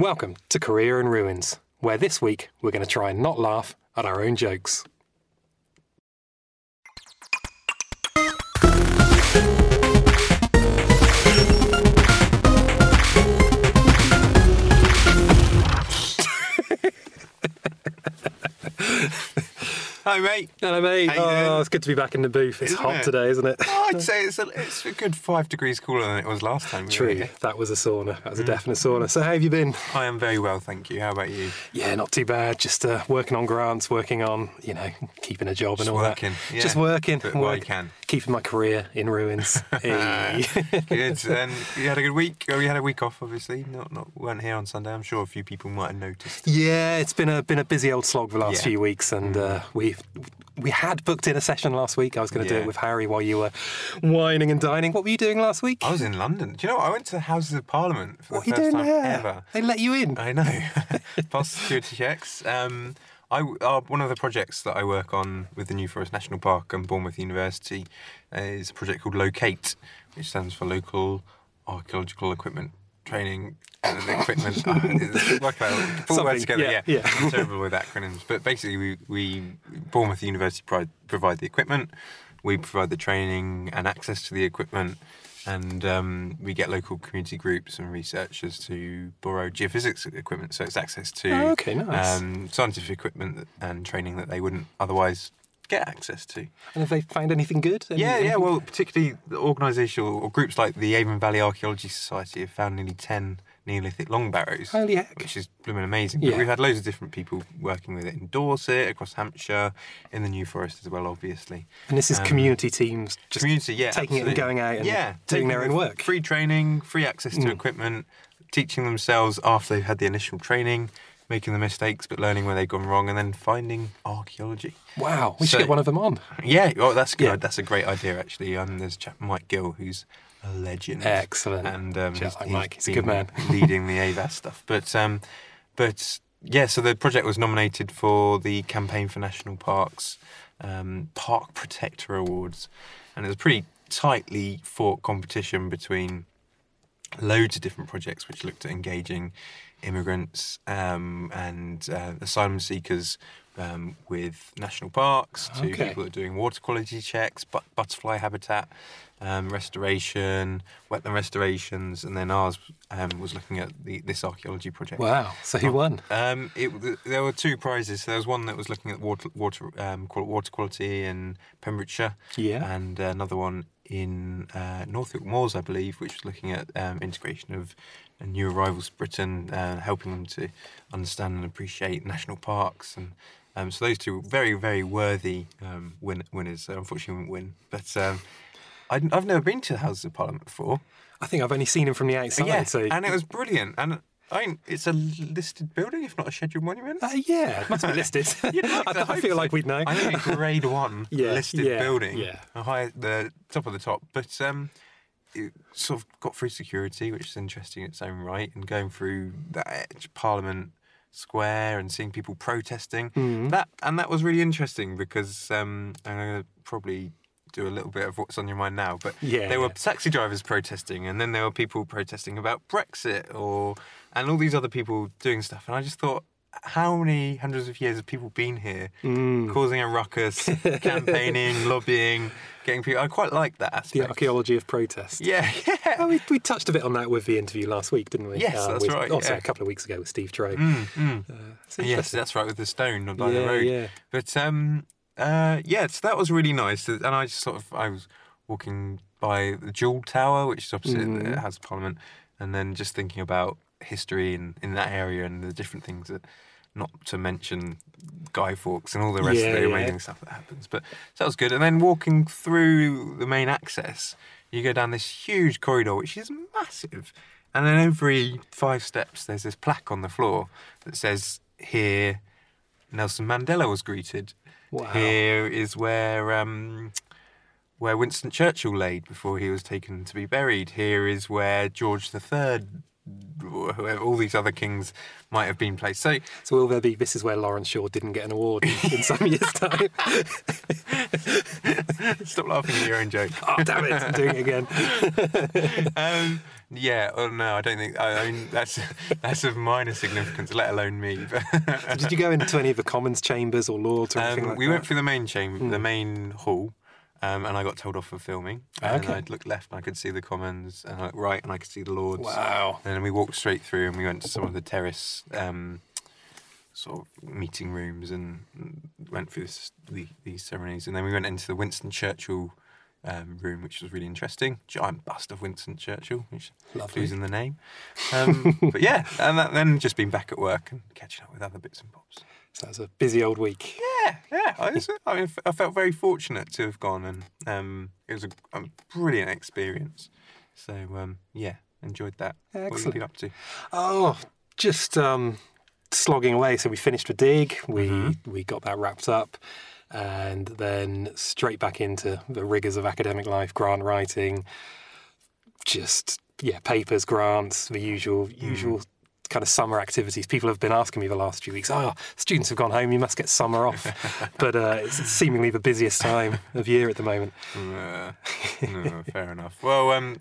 Welcome to Career in Ruins, where this week we're going to try and not laugh at our own jokes. Hi, mate. Hello, mate. Oh, it's good to be back in the booth. It's Isn't hot it? today, isn't it? Oh, I'd say it's a, it's a good five degrees cooler than it was last time. True. here. That was a sauna. That was a Mm. definite sauna. So, how have you been? I am very well, thank you. How about you? Yeah, not too bad. Just uh, working on grants, working on, you know, keeping a job Just and all working, that. yeah. Just working. But work- can. Keeping my career in ruins. Hey. Good. And you had a good week. Oh, you had a week off, obviously. Not, not weren't here on Sunday. I'm sure a few people might have noticed. Yeah, it's been a been a busy old slog the last Yeah. Mm. few weeks, and uh, we we had booked in a session last week. I was going to do it with Harry while you were whining and dining. What were you doing last week? I was in London. Do you know what? I went to the Houses of Parliament for what are the you first doing time there? ever. They let you in. I know. Past security checks. Um, I, uh, one of the projects that I work on with the New Forest National Park and Bournemouth University is a project called Locate, which stands for Local Archaeological Equipment Training and Equipment. it's like a, pull the words together. yeah, Yeah, yeah. I'm terrible with acronyms. But basically, we, we Bournemouth University pri- provide the equipment, we provide the training and access to the equipment, and um, we get local community groups and researchers to borrow geophysics equipment. So it's access to Oh, okay, nice. um, scientific equipment and training that they wouldn't otherwise get access to. And have they found anything good? Any- Yeah, yeah. Well, particularly the organisational or groups like the Avon Valley Archaeology Society have found nearly ten Neolithic long barrows, Holy heck. which is blooming amazing. Yeah. But we've had loads of different people working with it in Dorset, across Hampshire, in the New Forest as well, obviously. And this is um, community teams just Community, yeah, taking it and going out and yeah, doing taking their own work. Free training, free access to Mm. equipment, teaching themselves after they've had the initial training, making the mistakes but learning where they've gone wrong, and then finding archaeology. Wow, we should get one of them on. Yeah, oh, that's good. Yeah. That's a great idea, actually. Um, there's chap, Mike Gill, who's a legend. Excellent. And um, he's- like Mike, he's a good man. leading the AVAS stuff. But um, but yeah, so the project was nominated for the Campaign for National Parks um, Park Protector Awards, and it was a pretty tightly fought competition between loads of different projects which looked at engaging immigrants um, and uh, asylum seekers um, with national parks to Okay. people that are doing water quality checks, but butterfly habitat um, restoration, wetland restorations, and then ours um, was looking at the, this archaeology project. Wow. So who won? Um, it, there were two prizes. There was one that was looking at water water um, water quality in Pembrokeshire, Yeah. and another one in uh, North York Moors, I believe, which was looking at um, integration of uh, new arrivals to Britain, uh, helping them to understand and appreciate national parks, and um, so those two were very very worthy um, win- winners. So unfortunately, we didn't win, but. Um, I'd, I've never been to the Houses of Parliament before. I think I've only seen him from the outside. yeah, so and it was brilliant. And I mean, it's a listed building, if not a scheduled monument. Uh, yeah, it must be listed. Like I, I feel like we'd know. I think grade one Yeah, listed yeah, building. yeah. High, the top of the top. But um, it sort of got through security, which is interesting in its own right, and going through that Parliament Square and seeing people protesting. Mhm. That and that was really interesting because um, I'm going to probably do a little bit of what's on your mind now, but Yeah, there were yeah. taxi drivers protesting, and then there were people protesting about Brexit, or and all these other people doing stuff, and I just thought. How many hundreds of years have people been here, Mm. causing a ruckus, campaigning, lobbying, getting people? I quite like that aspect. The archaeology of protest. Yeah, yeah. Oh, we, we touched a bit on that with the interview last week, didn't we? Uh, Yes, that's with- right, Also, yeah. a couple of weeks ago with Steve Troe. Mm, mm. Uh, Yes, that's right, with the stone by yeah, the road. yeah. But um, uh, yeah, so that was really nice. And I just sort of I was walking by the Jewel Tower, which is opposite the House of Parliament, and then just thinking about history in, in that area and the different things that, not to mention Guy Fawkes and all the rest Yeah, of the yeah. amazing stuff that happens. But so that was good. And then walking through the main access, you go down this huge corridor, which is massive. And then every five steps, there's this plaque on the floor that says, Here Nelson Mandela was greeted. Wow. Here is where um, where Winston Churchill laid before he was taken to be buried. Here is where George III whoever, all these other kings might have been placed. So So will there be this is where Lawrence Shaw didn't get an award in, in some years' time? stop laughing at your own joke. oh damn it, I'm doing it again. um, yeah, oh no, I don't think. I, I mean, that's that's of minor significance, let alone me. But Did you go into any of the Commons chambers or Lords or anything um, like we that? went through the main chamber, the main hall, um, and I got told off for filming. And Okay. I looked left, and I could see the Commons, and I looked right, and I could see the Lords. Wow. And then we walked straight through, and we went to some of the terrace. Um, sort of meeting rooms and went through this, the, these ceremonies and then we went into the Winston Churchill um, room which was really interesting giant bust of Winston Churchill which Lovely. losing the name um, but yeah and that, then just been back at work and catching up with other bits and bobs So that was a busy old week. yeah yeah I, was, I, mean, I felt very fortunate to have gone and um, it was a, a brilliant experience so um, yeah enjoyed that Excellent. what have you been up to Oh, just um, slogging away. So we finished the dig. We Mm-hmm. we got that wrapped up, and then straight back into the rigors of academic life, grant writing. Just yeah, papers, grants, the usual Mm. usual kind of summer activities. People have been asking me the last few weeks. Oh, students have gone home. You must get summer off. but uh, it's seemingly the busiest time of year at the moment. Uh, no, fair enough. Well, um,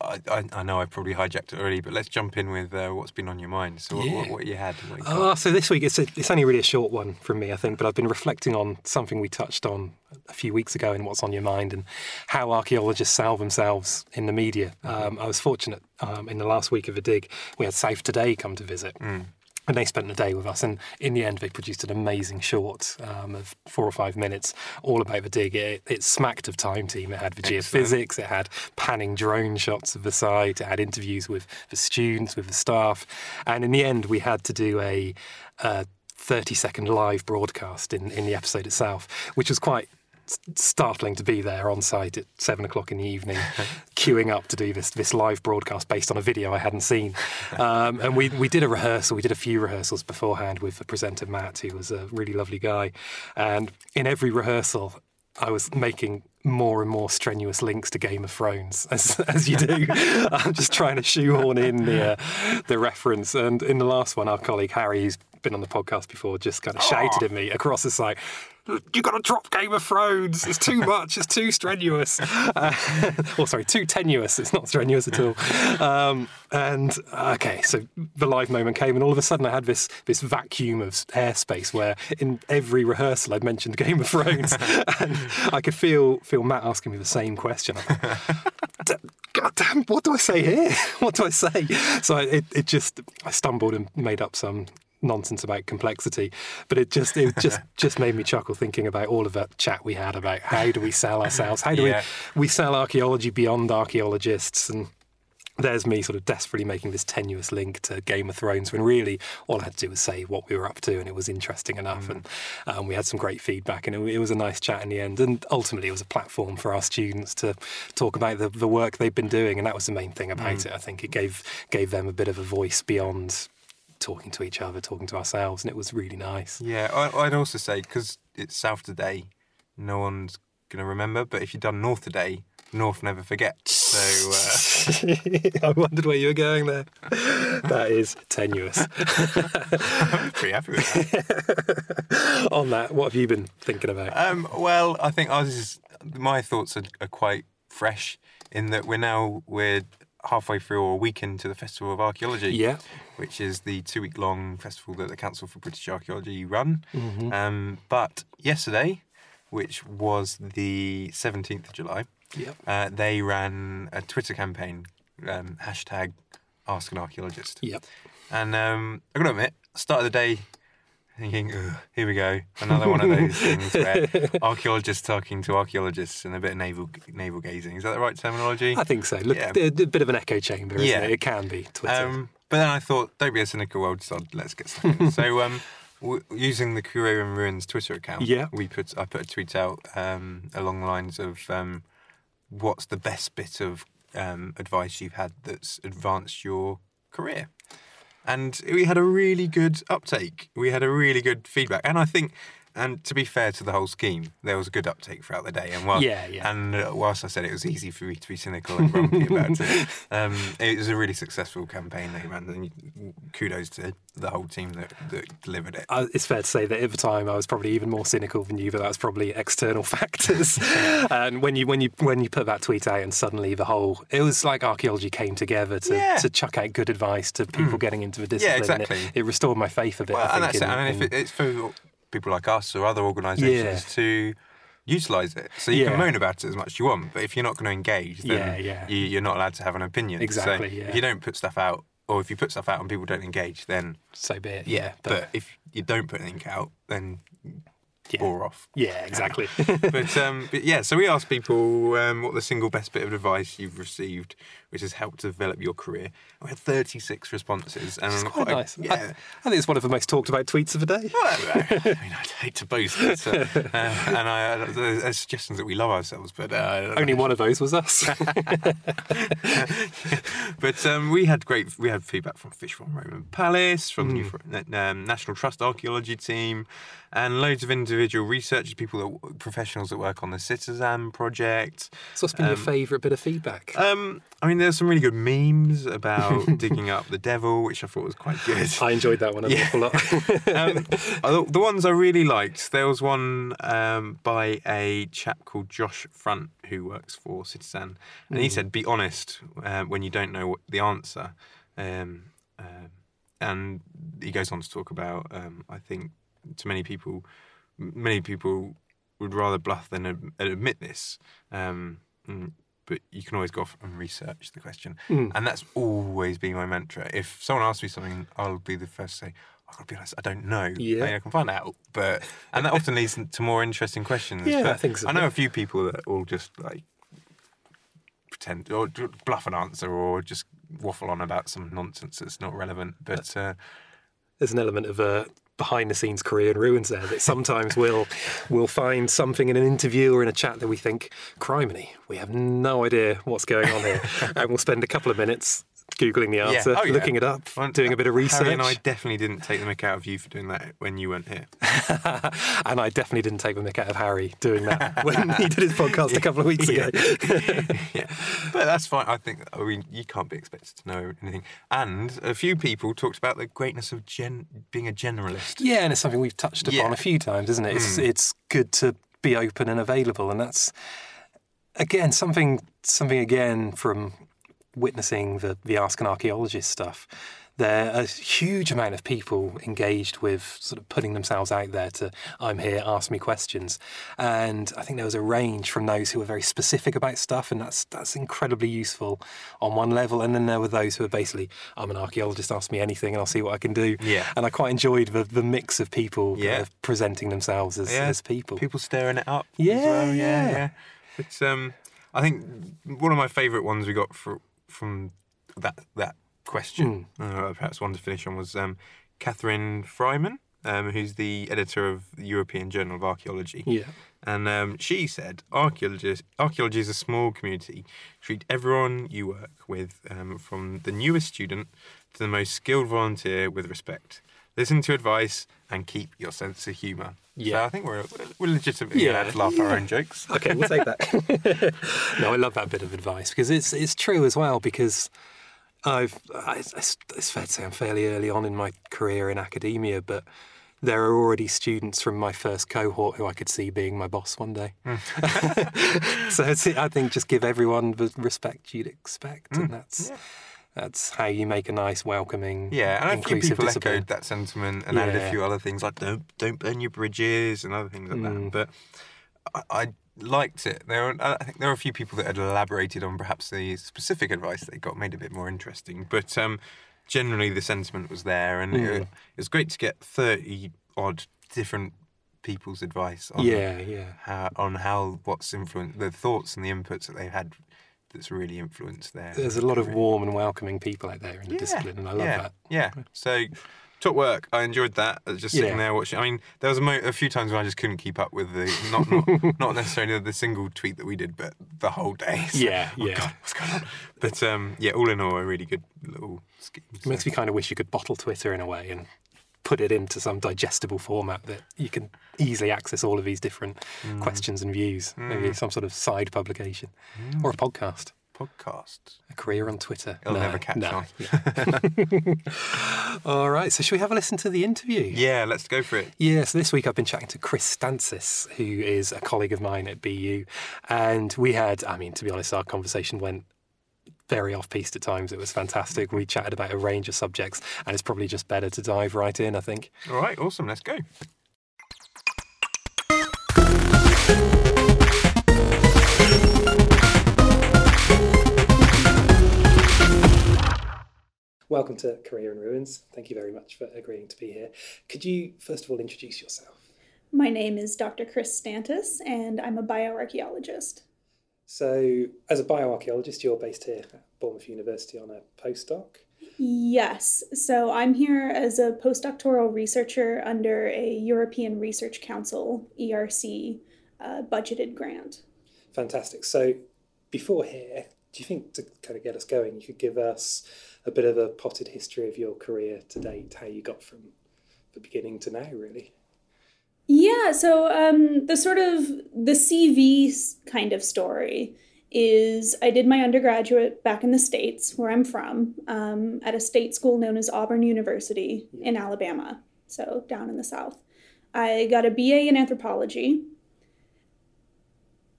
I, I, I know I probably hijacked it already, but let's jump in with uh, what's been on your mind. So, what, what, Yeah. what you had? What you? Oh, so this week it's a, it's only really a short one from me, I think, but I've been reflecting on something we touched on a few weeks ago in What's on Your Mind and how archaeologists sell themselves in the media. Um, I was fortunate um, in the last week of a dig, we had South Today come to visit. And they spent the day with us, and in the end, they produced an amazing short um, of four or five minutes, all about the dig. It, it smacked of Time Team. It had the Excellent. geophysics, it had panning drone shots of the site, it had interviews with the students, with the staff, and in the end, we had to do a, uh 30 second live broadcast in, in the episode itself, which was quite startling to be there on site at seven o'clock in the evening, queuing up to do this this live broadcast based on a video I hadn't seen. Um, and we we did a rehearsal. We did a few rehearsals beforehand with the presenter Matt, who was a really lovely guy. And in every rehearsal, I was making more and more strenuous links to Game of Thrones, as, as you do. I'm just trying to shoehorn in the uh, the reference. And in the last one, our colleague Harry, who's been on the podcast before, just kind of shouted at me across the site. You got to drop Game of Thrones. It's too much. It's too strenuous. Uh, or sorry, too tenuous. It's not strenuous at all. Um, and okay, so the live moment came, and all of a sudden I had this this vacuum of airspace where in every rehearsal I'd mentioned Game of Thrones, and I could feel feel Matt asking me the same question. I thought, "D- God damn, what do I say here? What do I say? So I- it, it just I stumbled and made up some nonsense about complexity, but it just it just just made me chuckle thinking about all of that chat we had about how do we sell ourselves? How do Yeah. we we sell archaeology beyond archaeologists? And there's me sort of desperately making this tenuous link to Game of Thrones when really all I had to do was say what we were up to and it was interesting enough. And um, we had some great feedback and it, it was a nice chat in the end. And ultimately it was a platform for our students to talk about the, the work they've been doing and that was the main thing about it. I think it gave gave them a bit of a voice beyond talking to each other talking to ourselves and it was really nice Yeah, I, I'd also say because it's South today, no one's gonna remember. But if you've done North today, North never forgets. So uh, I wondered where you were going there that is tenuous I'm pretty happy with that. on that what have you been thinking about Um, well, I think ours is my thoughts are, are quite fresh in that we're now we're halfway through or a week into the Festival of Archaeology. Yeah. Which is the two week long festival that the Council for British Archaeology run. Mm-hmm. Um, but yesterday, which was the 17th of July, Yep. uh, they ran a Twitter campaign, um, hashtag Ask an Archaeologist. Yep. And um, I gotta admit, start of the day thinking, here we go, another one of those things where archaeologists talking to archaeologists and a bit of navel navel gazing. Is that the right terminology? I think so. Look, Yeah. a, bit of an echo chamber, isn't Yeah. it? It can be Twitter. Um, but then I thought, don't be a cynical old sod. Let's get stuck so, um, w- using the Career in Ruins Twitter account, Yeah. we put I put a tweet out um, along the lines of um, what's the best bit of um, advice you've had that's advanced your career, and we had a really good uptake. We had a really good feedback, and I think and to be fair to the whole scheme, there was a good uptake throughout the day. And while, Yeah, yeah. And uh, whilst I said it was easy for me to be cynical and grumpy about it, um, it was a really successful campaign they ran. And kudos to the whole team that, that delivered it. Uh, it's fair to say that at the time I was probably even more cynical than you, but that was probably external factors. and when you when you when you put that tweet out, and suddenly the whole it was like archaeology came together to, Yeah. to chuck out good advice to people getting into the discipline. and exactly. It, it restored my faith a bit. Well, I and think, that's it. in- And if it, it's for people like us or other organisations Yeah. to utilise it. So you Yeah. can moan about it as much as you want, but if you're not going to engage, then Yeah, yeah. You, you're not allowed to have an opinion. Exactly, So yeah. If you don't put stuff out, or if you put stuff out and people don't engage, then so be it. yeah. But, if you don't put anything out, then Yeah. bore off. yeah, exactly. but um, but yeah, so we asked people um, what the single best bit of advice you've received, which has helped develop your career. We had 36 responses, and It's quite nice. Yeah. I think it's one of the most talked about tweets of the day. Well, I mean, I'd hate to boast, but, uh, uh, and I, uh, there's suggestions that we love ourselves, but uh, Only one of those was us. but um, we had great we had feedback from Fishbourne Roman Palace, from the New um, National Trust Archaeology team, and loads of individual researchers, people that professionals that work on the Citizen project. so what's been your favourite bit of feedback? Um, I mean, there's some really good memes about digging up the devil, which I thought was quite good. I enjoyed that one an Yeah. awful lot. um, the- ones I really liked, there was one um, by a chap called Josh Front who works for Citizen, and he said, "Be honest uh, when you don't know what the answer." Um, um, and he goes on to talk about, um, I think, to many people, many people would rather bluff than ad- admit this. Um, mm, but you can always go off and research the question, and that's always been my mantra. If someone asks me something, I'll be the first to say, "I've got to be honest, I don't know. Yeah. I, mean, I can find out." But and that often leads to more interesting questions. Yeah, but I think so. I know a few people that will just like pretend or bluff an answer or just waffle on about some nonsense that's not relevant. But uh, There's an element of a behind the scenes Career in Ruins there that sometimes we'll we'll find something in an interview or in a chat that we think, criminy, we have no idea what's going on here. and we'll spend a couple of minutes googling the answer, Oh, yeah. looking it up, Well, doing a bit of research. Harry and I definitely didn't take the mick out of you for doing that when you weren't here. and I definitely didn't take the mick out of Harry doing that when he did his podcast a couple of weeks ago. yeah, but that's fine. I think I mean you can't be expected to know anything. And a few people talked about the greatness of gen- being a generalist. Yeah, and it's something we've touched upon Yeah. a few times, isn't it? It's Mm. it's good to be open and available, and that's again something something again from witnessing the the Ask an Archaeologist stuff. There are a huge amount of people engaged with sort of putting themselves out there to I'm here, ask me questions. And I think there was a range from those who were very specific about stuff and that's that's incredibly useful on one level. And then there were those who are basically, I'm an archaeologist, ask me anything and I'll see what I can do. Yeah. And I quite enjoyed the, the mix of people kind of presenting themselves as, Yeah. as people. People stirring it up. Yeah, well. yeah. yeah. It's um, I think one of my favourite ones we got for, from that that question, Hmm. uh, perhaps one to finish on, was um, Catherine Frieman, um, who's the editor of the European Journal of Archaeology. Yeah. And um, she said, archaeology, archaeology is a small community. Treat everyone you work with, um, from the newest student to the most skilled volunteer, with respect. Listen to advice and keep your sense of humour. Yeah. So I think we're, we're legitimately Yeah, allowed to laugh at our own jokes. Okay, we'll take that. no, I love that bit of advice because it's it's true as well. Because I've I, it's, fair to say I'm fairly early on in my career in academia, but there are already students from my first cohort who I could see being my boss one day. Hmm. so it's, I think just give everyone the respect you'd expect, and hmm. that's that's how you make a nice, welcoming, Yeah, and a few people discipline. echoed that sentiment and added a few other things like don't don't burn your bridges and other things like Mm. that. But I, I liked it. There, were, I think there were a few people that had elaborated on perhaps the specific advice they got, made it a bit more interesting. But um, generally, the sentiment was there, and it, Mm. it was great to get thirty odd different people's advice on Yeah, yeah. how, on how what's influenced the thoughts and the inputs that they've had. That's really influenced there. There's a lot of warm and welcoming people out there in the discipline, and I love yeah, that. Yeah. So, top work. I enjoyed that. I was Just sitting Yeah. there watching. I mean, there was a, mo- a few times when I just couldn't keep up with the not not, not necessarily the single tweet that we did, but the whole day. So, Yeah, oh yeah. God, what's going on? But um, yeah, all in all, a really good little scheme. It makes me kind of wish you could bottle Twitter in a way and put it into some digestible format that you can easily access all of these different Mm. questions and views. Maybe some sort of side publication or a podcast. Podcast. A career on Twitter. It'll No, never catch no. on. All right, so should we have a listen to the interview? Yeah, let's go for it. Yeah, so this week I've been chatting to Chris Stantis, who is a colleague of mine at BU. And we had, I mean, to be honest, our conversation went very off piste at times. It was fantastic. We chatted about a range of subjects, and it's probably just better to dive right in, I think. All right, awesome. Let's go. Welcome to Career in Ruins. Thank you very much for agreeing to be here. Could you, first of all, introduce yourself? My name is Dr. Chris Stantis, and I'm a bioarchaeologist. So, as a bioarchaeologist, you're based here at Bournemouth University on a postdoc. Yes, so I'm here as a postdoctoral researcher under a European Research Council (ERC) uh, budgeted grant. Fantastic. So, before here, do you think to kind of get us going, you could give us a bit of a potted history of your career to date, how you got from the beginning to now, really? Yeah, so um, the sort of the CV kind of story is I did my undergraduate back in the States, where I'm from, um, at a state school known as Auburn University in Alabama, so down in the South. I got a BA in anthropology,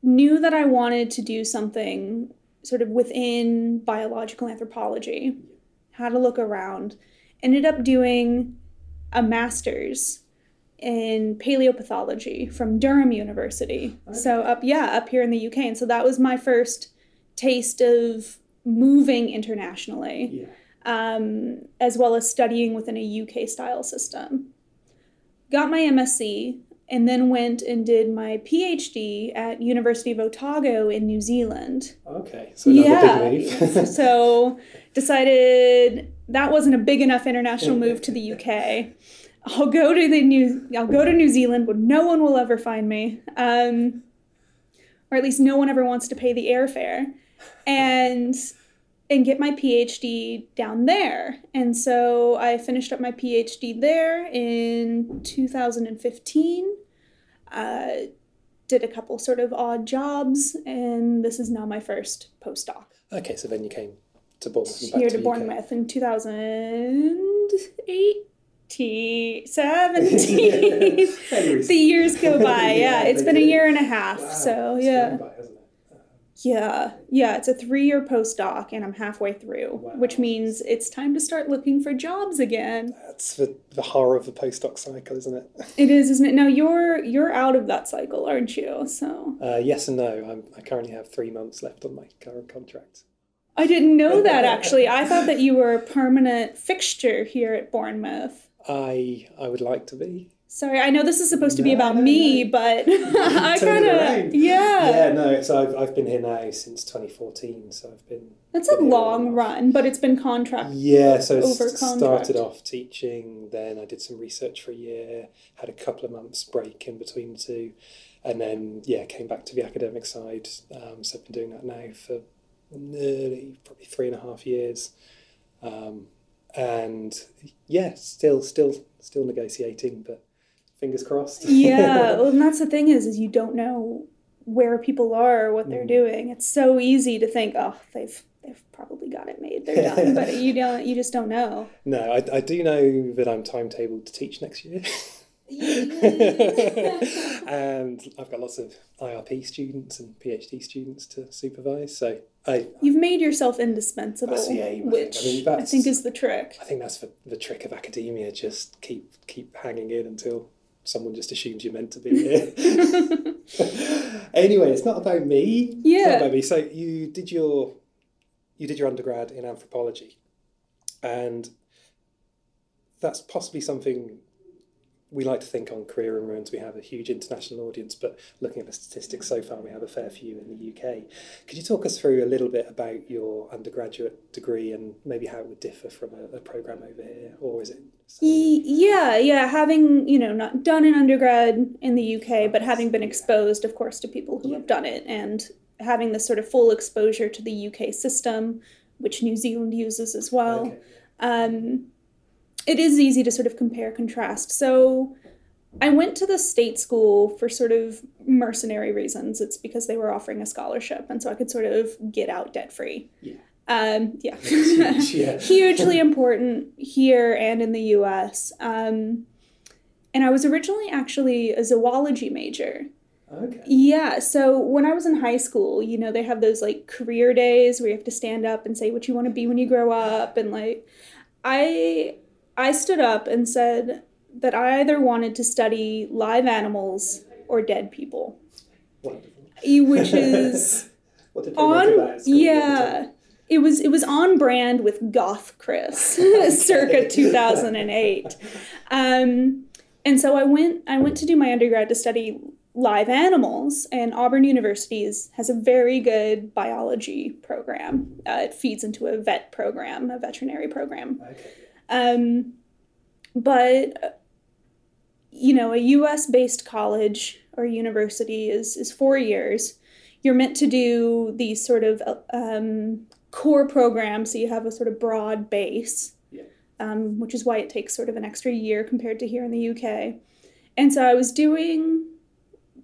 knew that I wanted to do something sort of within biological anthropology, had a look around, ended up doing a master's in paleopathology from Durham University. So up yeah, up here in the UK. And so that was my first taste of moving internationally, Yeah. um, as well as studying within a UK style system. Got my MSc and then went and did my PhD at University of Otago in New Zealand. Okay, so yeah. so decided that wasn't a big enough international move to the UK. I'll go to the New I'll go to New Zealand where no one will ever find me. Um, or at least no one ever wants to pay the airfare. And and get my PhD down there. And so I finished up my PhD there in 2015. Uh, did a couple sort of odd jobs, and this is now my first postdoc okay, so then you came to Bournemouth. here to to. Bournemouth in 2018, 17. The years go by. Yeah, Yeah, it's been a year and a half. Wow, So yeah, by, it? yeah, yeah. It's a three-year postdoc, and I'm halfway through, which means it's time to start looking for jobs again. That's the, the horror of the postdoc cycle, isn't it? It is, isn't it? Now you're you're out of that cycle, aren't you? So Uh, yes and no. I'm, I currently have three months left on my current contract. I didn't know that actually. I thought that you were a permanent fixture here at Bournemouth. I I would like to be. Sorry, I know this is supposed to be about no, me, no. but I kind of yeah. Yeah, no. So I've, I've been here now since 2014. So I've been. That's a been here long run, but it's been contract. Yeah, so Over it contract. started off teaching, then I did some research for a year, had a couple of months break in between the two, and then yeah, came back to the academic side. Um, so I've been doing that now for nearly probably three and a half years, um, and yeah, still still still negotiating, but fingers crossed. yeah, well, and that's the thing is, is you don't know where people are or what they're Mm. doing. It's so easy to think, oh, they've they've probably got it made, they're done, but you don't, you just don't know. no, I, I do know that I'm timetabled to teach next year. and I've got lots of IRP students and PhD students to supervise. So I, You've made yourself indispensable, That's the aim, I think. which I mean, I think is the trick. I think that's the, the trick of academia. Just keep keep hanging in until someone just assumes you're meant to be here. anyway, it's not about me. It's not Yeah. about me. So you did your you did your undergrad in anthropology, and that's possibly something we like to think on Career in Ruins. We have a huge international audience, but looking at the statistics so far, we have a fair few in the UK. Could you talk us through a little bit about your undergraduate degree and maybe how it would differ from a, a program over here, or is it? Yeah, yeah. Having you know not done an undergrad in the UK, but having been exposed, of course, to people who have done it, and having this sort of full exposure to the UK system, which New Zealand uses as well. Okay. Um, it is easy to sort of compare contrast. So I went to the state school for sort of mercenary reasons. It's because they were offering a scholarship, and so I could sort of get out debt free. Yeah. Um, yeah. Yeah. Hugely important here and in the US. Um, and I was originally actually a zoology major. Okay. Yeah, so when I was in high school, you know, they have those like career days where you have to stand up and say what you want to be when you grow up and like I I stood up and said that I either wanted to study live animals or dead people. Wonderful. Which is What did they make of that on yeah. It was it was on brand with Goth Chris circa 2008. Um, and so I went I went to do my undergrad to study live animals and Auburn University is, has a very good biology program. Uh, it feeds into a vet program, a veterinary program. Okay. Um, but you know, a U.S. based college or university is is four years. You're meant to do these sort of um, core programs, so you have a sort of broad base, Yeah. um, which is why it takes sort of an extra year compared to here in the UK. And so I was doing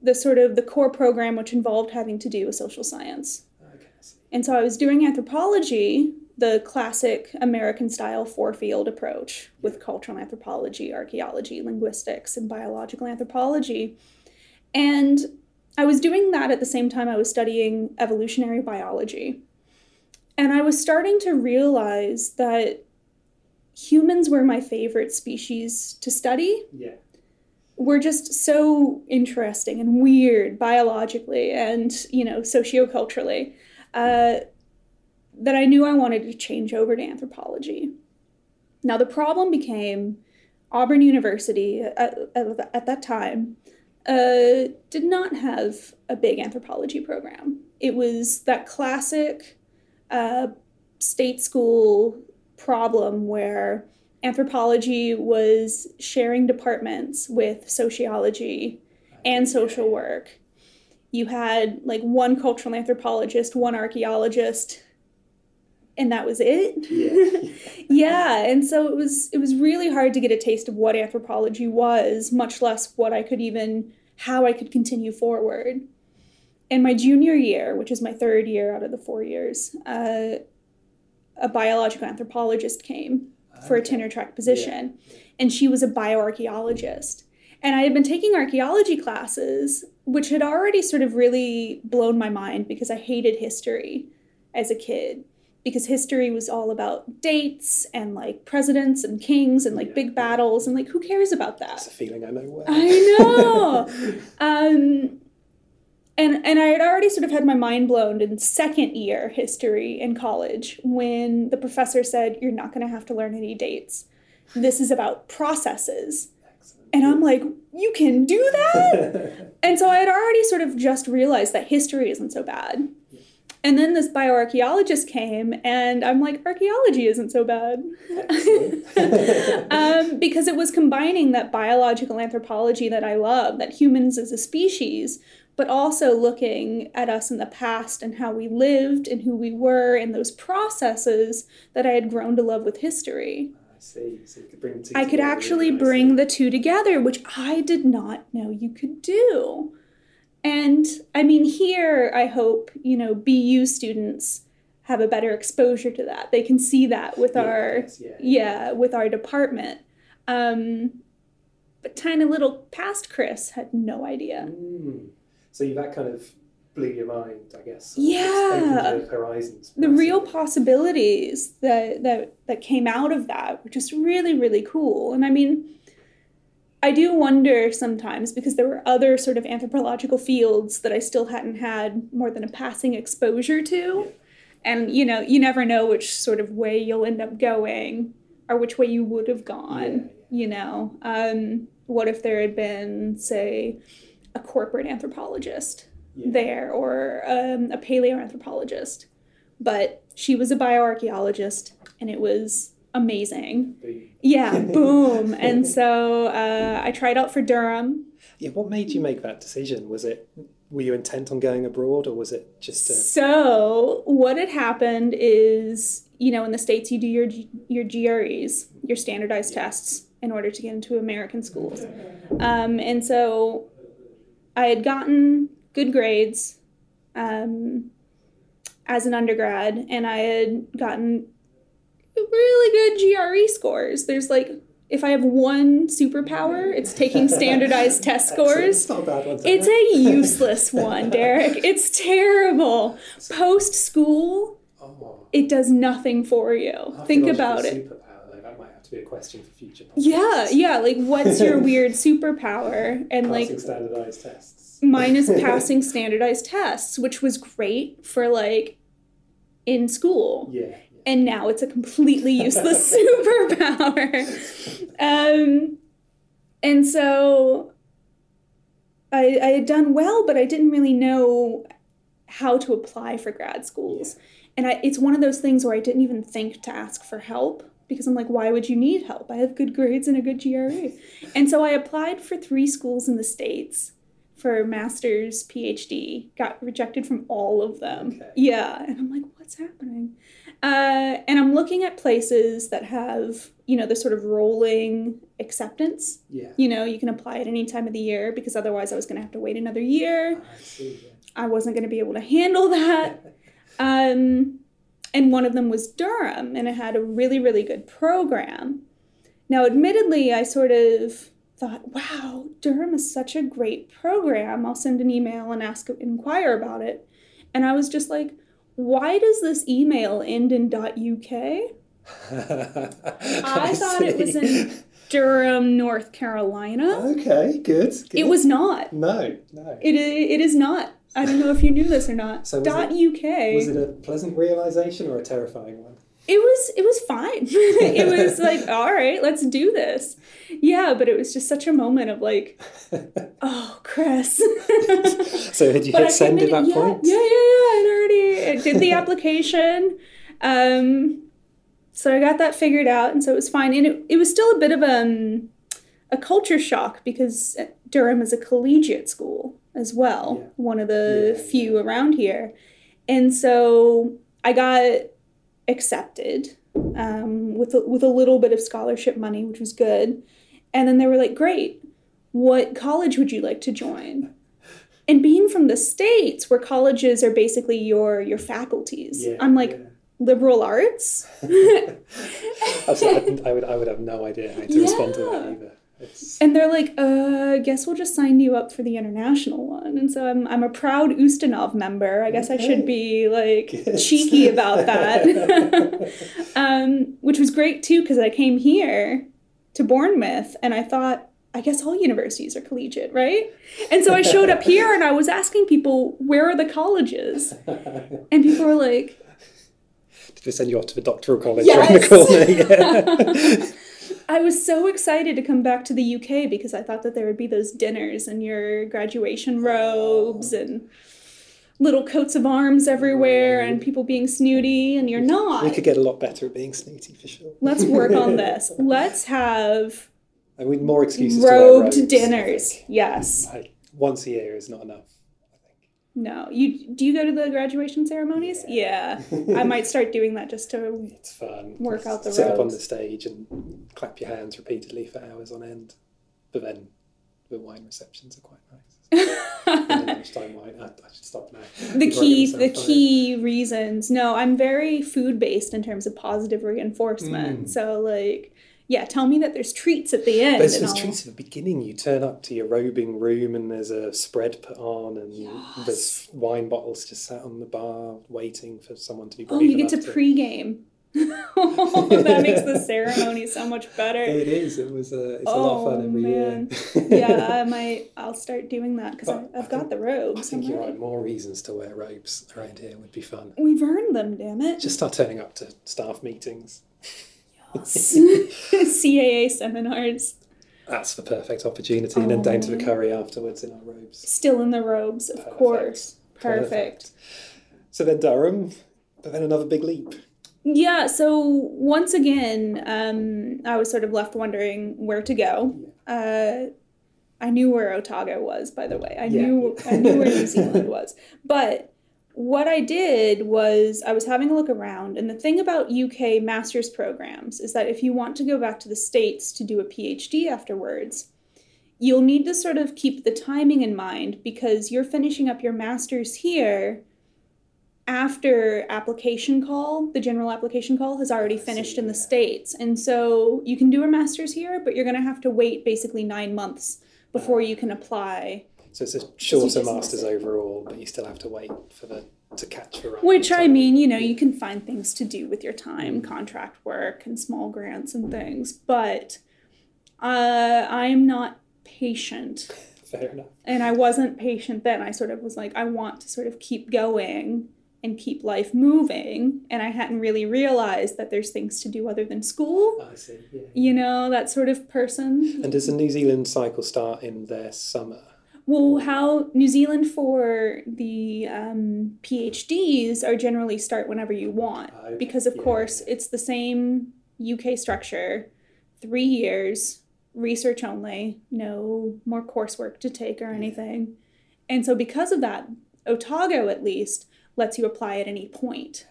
the sort of the core program, which involved having to do with social science. And so I was doing anthropology, the classic American style four field approach with cultural anthropology, archaeology, linguistics, and biological anthropology. And I was doing that at the same time I was studying evolutionary biology. And I was starting to realize that humans were my favorite species to study Yeah. were just so interesting and weird biologically and you know socioculturally uh, that I knew I wanted to change over to anthropology. Now the problem became Auburn University at, at, at that time uh, did not have a big anthropology program. It was that classic uh, state school problem where anthropology was sharing departments with sociology and social work. You had like one cultural anthropologist, one archaeologist, and that was it. Yeah. yeah, and so it was it was really hard to get a taste of what anthropology was, much less what I could even how I could continue forward. In my junior year, which is my third year out of the four years, uh, a biological anthropologist came for a tenure track position, and she was a bioarchaeologist. And I had been taking archaeology classes, which had already sort of really blown my mind because I hated history as a kid. Because history was all about dates and like presidents and kings and like Yeah. big battles, and like who cares about that? That's a feeling I know well. I know. um, and and I had already sort of had my mind blown in second year history in college when the professor said, "You're not going to have to learn any dates. This is about processes." Excellent. And I'm like, "You can do that?" and so I had already sort of just realized that history isn't so bad. And then this bioarchaeologist came, and I'm like, archaeology isn't so bad. Um, because it was combining that biological anthropology that I love, that humans as a species, but also looking at us in the past and how we lived and who we were and those processes that I had grown to love with history. I see. So you could bring I could actually really bring the two together, which I did not know you could do. And I mean, here, I hope, you know, BU students have a better exposure to that. They can see that with Yeah, our yeah. yeah, with our department. Um, but tiny little past Chris had no idea. Mm. So that kind of blew your mind, I guess. Yeah. Horizons. The real possibilities that, that that came out of that were just really, really cool. And I mean, I do wonder sometimes because there were other sort of anthropological fields that I still hadn't had more than a passing exposure to. Yeah. And you know, you never know which sort of way you'll end up going or which way you would have gone. Yeah, You know, um, what if there had been, say, a corporate anthropologist Yeah. there or um, a paleoanthropologist? But she was a bioarchaeologist, and it was amazing. Boom. Yeah, boom. and so uh, I tried out for Durham. Yeah, what made you make that decision? Was it were you intent on going abroad, or was it just a So what had happened is, you know, in the states you do your your GREs, your standardized tests in order to get into American schools. Um, and so I had gotten good grades um, as an undergrad, and I had gotten really good GRE scores. There's like, if I have one superpower, it's taking standardized test scores. It's not a bad one. It's a useless one, Derek. It's terrible. Post school, Oh, it does nothing for you. Think about it. Superpower. That might have to be a question for future. podcasts. Yeah, yeah. Like, what's your weird superpower? And like, standardized tests. mine is passing standardized tests, which was great for like in school. Yeah. And now it's a completely useless superpower. Um, and so I, I had done well, but I didn't really know how to apply for grad schools. And I, it's one of those things where I didn't even think to ask for help because I'm like, why would you need help? I have good grades and a good GRE. and so I applied for three schools in the States for master's, PhD, got rejected from all of them. Okay. Yeah. And I'm like, what's happening? Uh, and I'm looking at places that have, you know, the sort of rolling acceptance. Yeah. You know, you can apply at any time of the year because otherwise I was going to have to wait another year. I see. Yeah. I wasn't going to be able to handle that. Um, and one of them was Durham, and it had a really, really good program. Now, admittedly, I sort of thought, wow, Durham is such a great program. I'll send an email and ask, inquire about it. And I was just like, why does this email end in .uk? I thought it was in Durham, North Carolina. Okay, good. good. It was not. No, no. It, it is not. I don't know if you knew this or not. So was Dot it- UK. Was it a pleasant realization or a terrifying one? It was it was fine. it was like, all right, let's do this. Yeah, but it was just such a moment of like, oh, Chris. So had you hit send at that yeah, point? Yeah, yeah, yeah. I'd already I did the application. Um, so I got that figured out, and so it was fine. And it, it was still a bit of um, a culture shock because Durham is a collegiate school as well, Yeah. one of the Yeah, few around here. And so I got accepted um, with a, with a little bit of scholarship money, which was good. And then they were like, "Great, what college would you like to join?" And being from the states, where colleges are basically your your faculties, Yeah, I'm like yeah. liberal arts. I, I would, I would have no idea how to respond to that either. It's, And they're like, uh, guess we'll just sign you up for the international one. And so I'm, I'm a proud Ustinov member. I guess I should be like cheeky about that. um, which was great too, because I came here to Bournemouth and I thought, I guess all universities are collegiate, right? And so I showed up here and I was asking people, where are the colleges? And people were like, Did they send you off to the doctoral college Yes. around the corner? Yeah. I was so excited to come back to the UK because I thought that there would be those dinners and your graduation oh. robes and little coats of arms everywhere and people being snooty, and you're not. we could get a lot better at being snooty for sure. Let's work on this. Let's have I mean more excuses robed robes, dinners. Yes. Like, once a year is not enough. No. You do you go to the graduation ceremonies? Yeah. I might start doing that just to It's fun. Work out the Sit up on the stage and clap your hands repeatedly for hours on end. But then the wine receptions are quite nice. Lunchtime wine. I, I should stop now. the key the key reasons no i'm very food based in terms of positive reinforcement Mm. so like yeah tell me that there's treats at the end There's, there's treats at the beginning. You turn up to your robing room and there's a spread put on and Yes. there's wine bottles just sat on the bar waiting for someone to be oh you get to enough pregame oh, that makes the ceremony so much better It is. It was a. It's a lot of fun Oh, every man. year. yeah i might i'll start doing that because But I i've got think- the I robes think I'm you're ready. right. More reasons to wear robes around here would be fun. we've earned them damn it Just start turning up to staff meetings. caa seminars That's the perfect opportunity, and then down to the Oh. curry afterwards in our robes. still in the robes of Perfect. course perfect. So then Durham, but then another big leap. Yeah, so once again, um, I was sort of left wondering where to go. Uh, I knew where Otago was, by the way. I Yeah. knew I knew where New Zealand was, but what I did was I was having a look around, and the thing about UK master's programs is that if you want to go back to the States to do a PhD afterwards, you'll need to sort of keep the timing in mind because you're finishing up your master's here after application call, the general application call has already finished in the States. And so you can do a master's here, but you're going to have to wait basically nine months before uh-huh. you can apply. So it's a shorter masters overall, but you still have to wait for the to catch the. Which I mean, you know, you can find things to do with your time, contract work and small grants and things, but uh, I'm not patient. fair enough. And I wasn't patient then. I sort of was like, I want to sort of keep going and keep life moving. And I hadn't really realized that there's things to do other than school. I see. Yeah. You know, that sort of person. And does the New Zealand cycle start in their summer? Well, how New Zealand for the um, PhDs are generally start whenever you want. Okay, Because, of yeah, course, yeah. it's the same UK structure, three years, research only, no more coursework to take or anything. And so, because of that, Otago at least lets you apply at any point.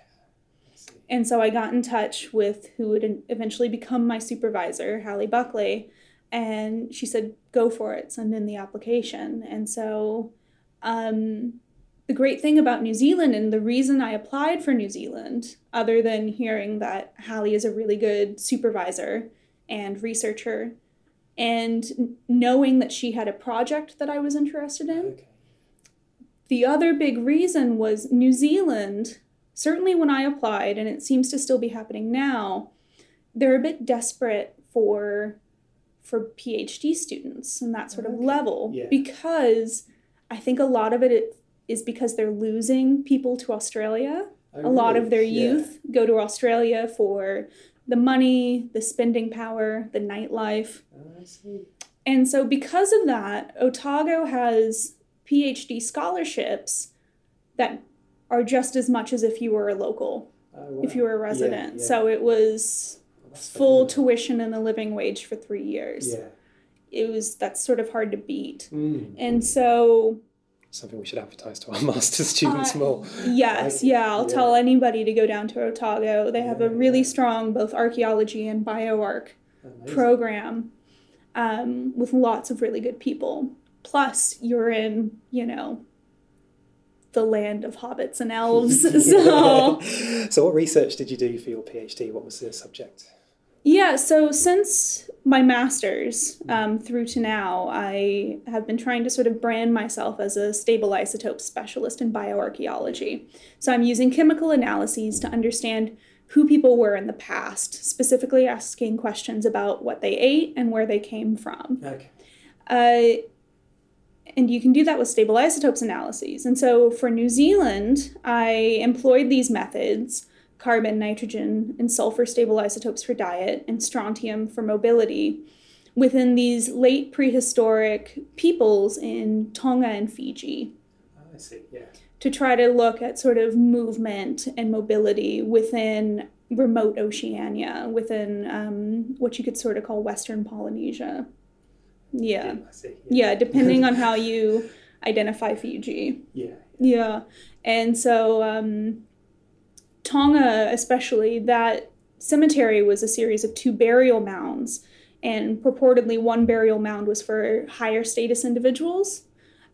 And so I got in touch with who would eventually become my supervisor, Hallie Buckley, and she said, "Go for it, send in the application." And so, um, the great thing about New Zealand and the reason I applied for New Zealand, other than hearing that Hallie is a really good supervisor and researcher, and knowing that she had a project that I was interested in, Okay. the other big reason was New Zealand, certainly when I applied, and it seems to still be happening now, they're a bit desperate for for PhD students and that sort of Okay. level Yeah. because I think a lot of it is because they're losing people to Australia. A lot of their Yeah. youth go to Australia for the money, the spending power, the nightlife. Oh, I see. And so, because of that, Otago has PhD scholarships that are just as much as if you were a local, Oh, if you were a resident. yeah. So, it was full phenomenal. tuition and a living wage for three years. Yeah. It was that's sort of hard to beat. Mm. And so, Something we should advertise to our master's students Uh, more. yes, Like, yeah, I'll yeah. tell anybody to go down to Otago. They have a really yeah. strong both archaeology and bioarc Amazing. program um, with lots of really good people. Plus, you're in, you know, the land of hobbits and elves. so, so, what research did you do for your PhD? What was the subject? Yeah, so since my master's um, through to now, I have been trying to sort of brand myself as a stable isotope specialist in bioarchaeology. So, I'm using chemical analyses to understand who people were in the past, specifically asking questions about what they ate and where they came from. Okay. Uh, and you can do that with stable isotopes analyses. And so for New Zealand, I employed these methods carbon, nitrogen, and sulfur stable isotopes for diet, and strontium for mobility within these late prehistoric peoples in Tonga and Fiji I see. Yeah. to try to look at sort of movement and mobility within remote Oceania, within um, what you could sort of call Western Polynesia. Yeah. I see. Yeah, depending on how you identify Fiji. Yeah. Yeah. And so um, Tonga, especially, that cemetery was a series of two burial mounds. And purportedly, one burial mound was for higher status individuals,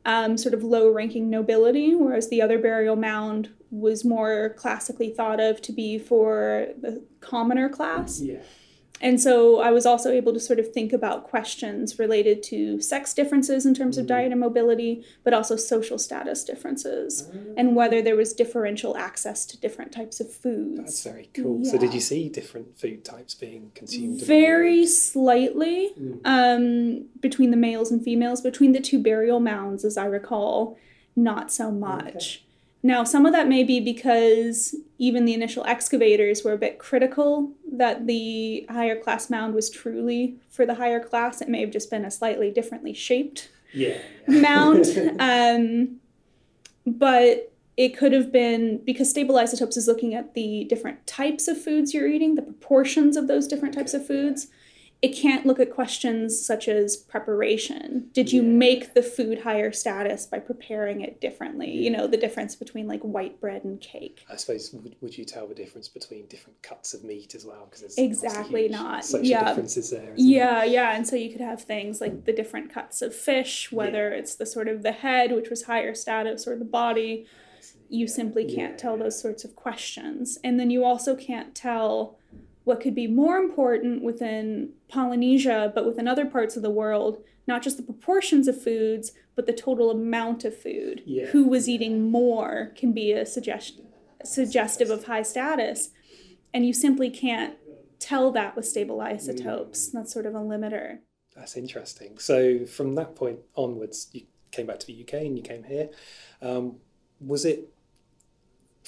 um, sort of low ranking nobility, whereas the other burial mound was more classically thought of to be for the commoner class. Yeah. And so I was also able to sort of think about questions related to sex differences in terms of Mhm. diet and mobility, but also social status differences Ah, and whether there was differential access to different types of foods. That's very cool. So, did you see different food types being consumed? Very slightly Mm. um, between the males and females, between the two burial mounds, as I recall, not so much. Now, some of that may be because even the initial excavators were a bit critical that the higher class mound was truly for the higher class. It may have just been a slightly differently shaped Yeah. mound. um, but it could have been because stable isotopes is looking at the different types of foods you're eating, the proportions of those different types of foods. It can't look at questions such as preparation. Did you Yeah. make the food higher status by preparing it differently? You know, the difference between like white bread and cake. I suppose would, would you tell the difference between different cuts of meat as well? Because there's Exactly not. Yeah. differences there. Yeah, yeah. And so you could have things like the different cuts of fish, whether it's the sort of the head, which was higher status, or the body. You simply can't Yeah, tell yeah. those sorts of questions. And then you also can't tell what could be more important within Polynesia, but within other parts of the world, not just the proportions of foods, but the total amount of food. Yeah, Who was eating more can be a suggestion suggestive of high status. And you simply can't tell that with stable isotopes. That's sort of a limiter. That's interesting. So from that point onwards, you came back to the UK and you came here. Um, was it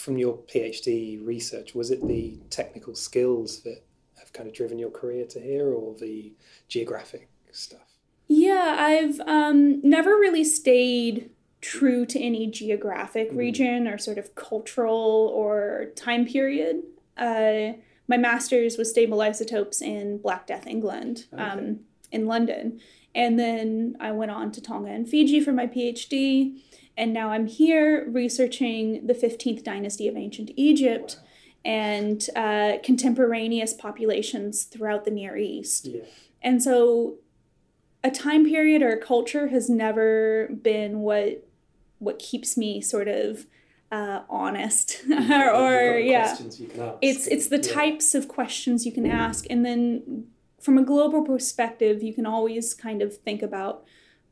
from your PhD research? Was it the technical skills that have kind of driven your career to here, or the geographic stuff? Yeah, I've um, never really stayed true to any geographic Mhm. region or sort of cultural or time period. Uh, my master's was stable isotopes in Black Death, England, Okay. um, in London. And then I went on to Tonga and Fiji for my PhD. And now I'm here researching the 15th dynasty of ancient Egypt and uh, contemporaneous populations throughout the Near East. Yeah. And so a time period or a culture has never been what what keeps me sort of uh, honest or yeah can ask. it's it's the Yeah. types of questions you can ask and then from a global perspective you can always kind of think about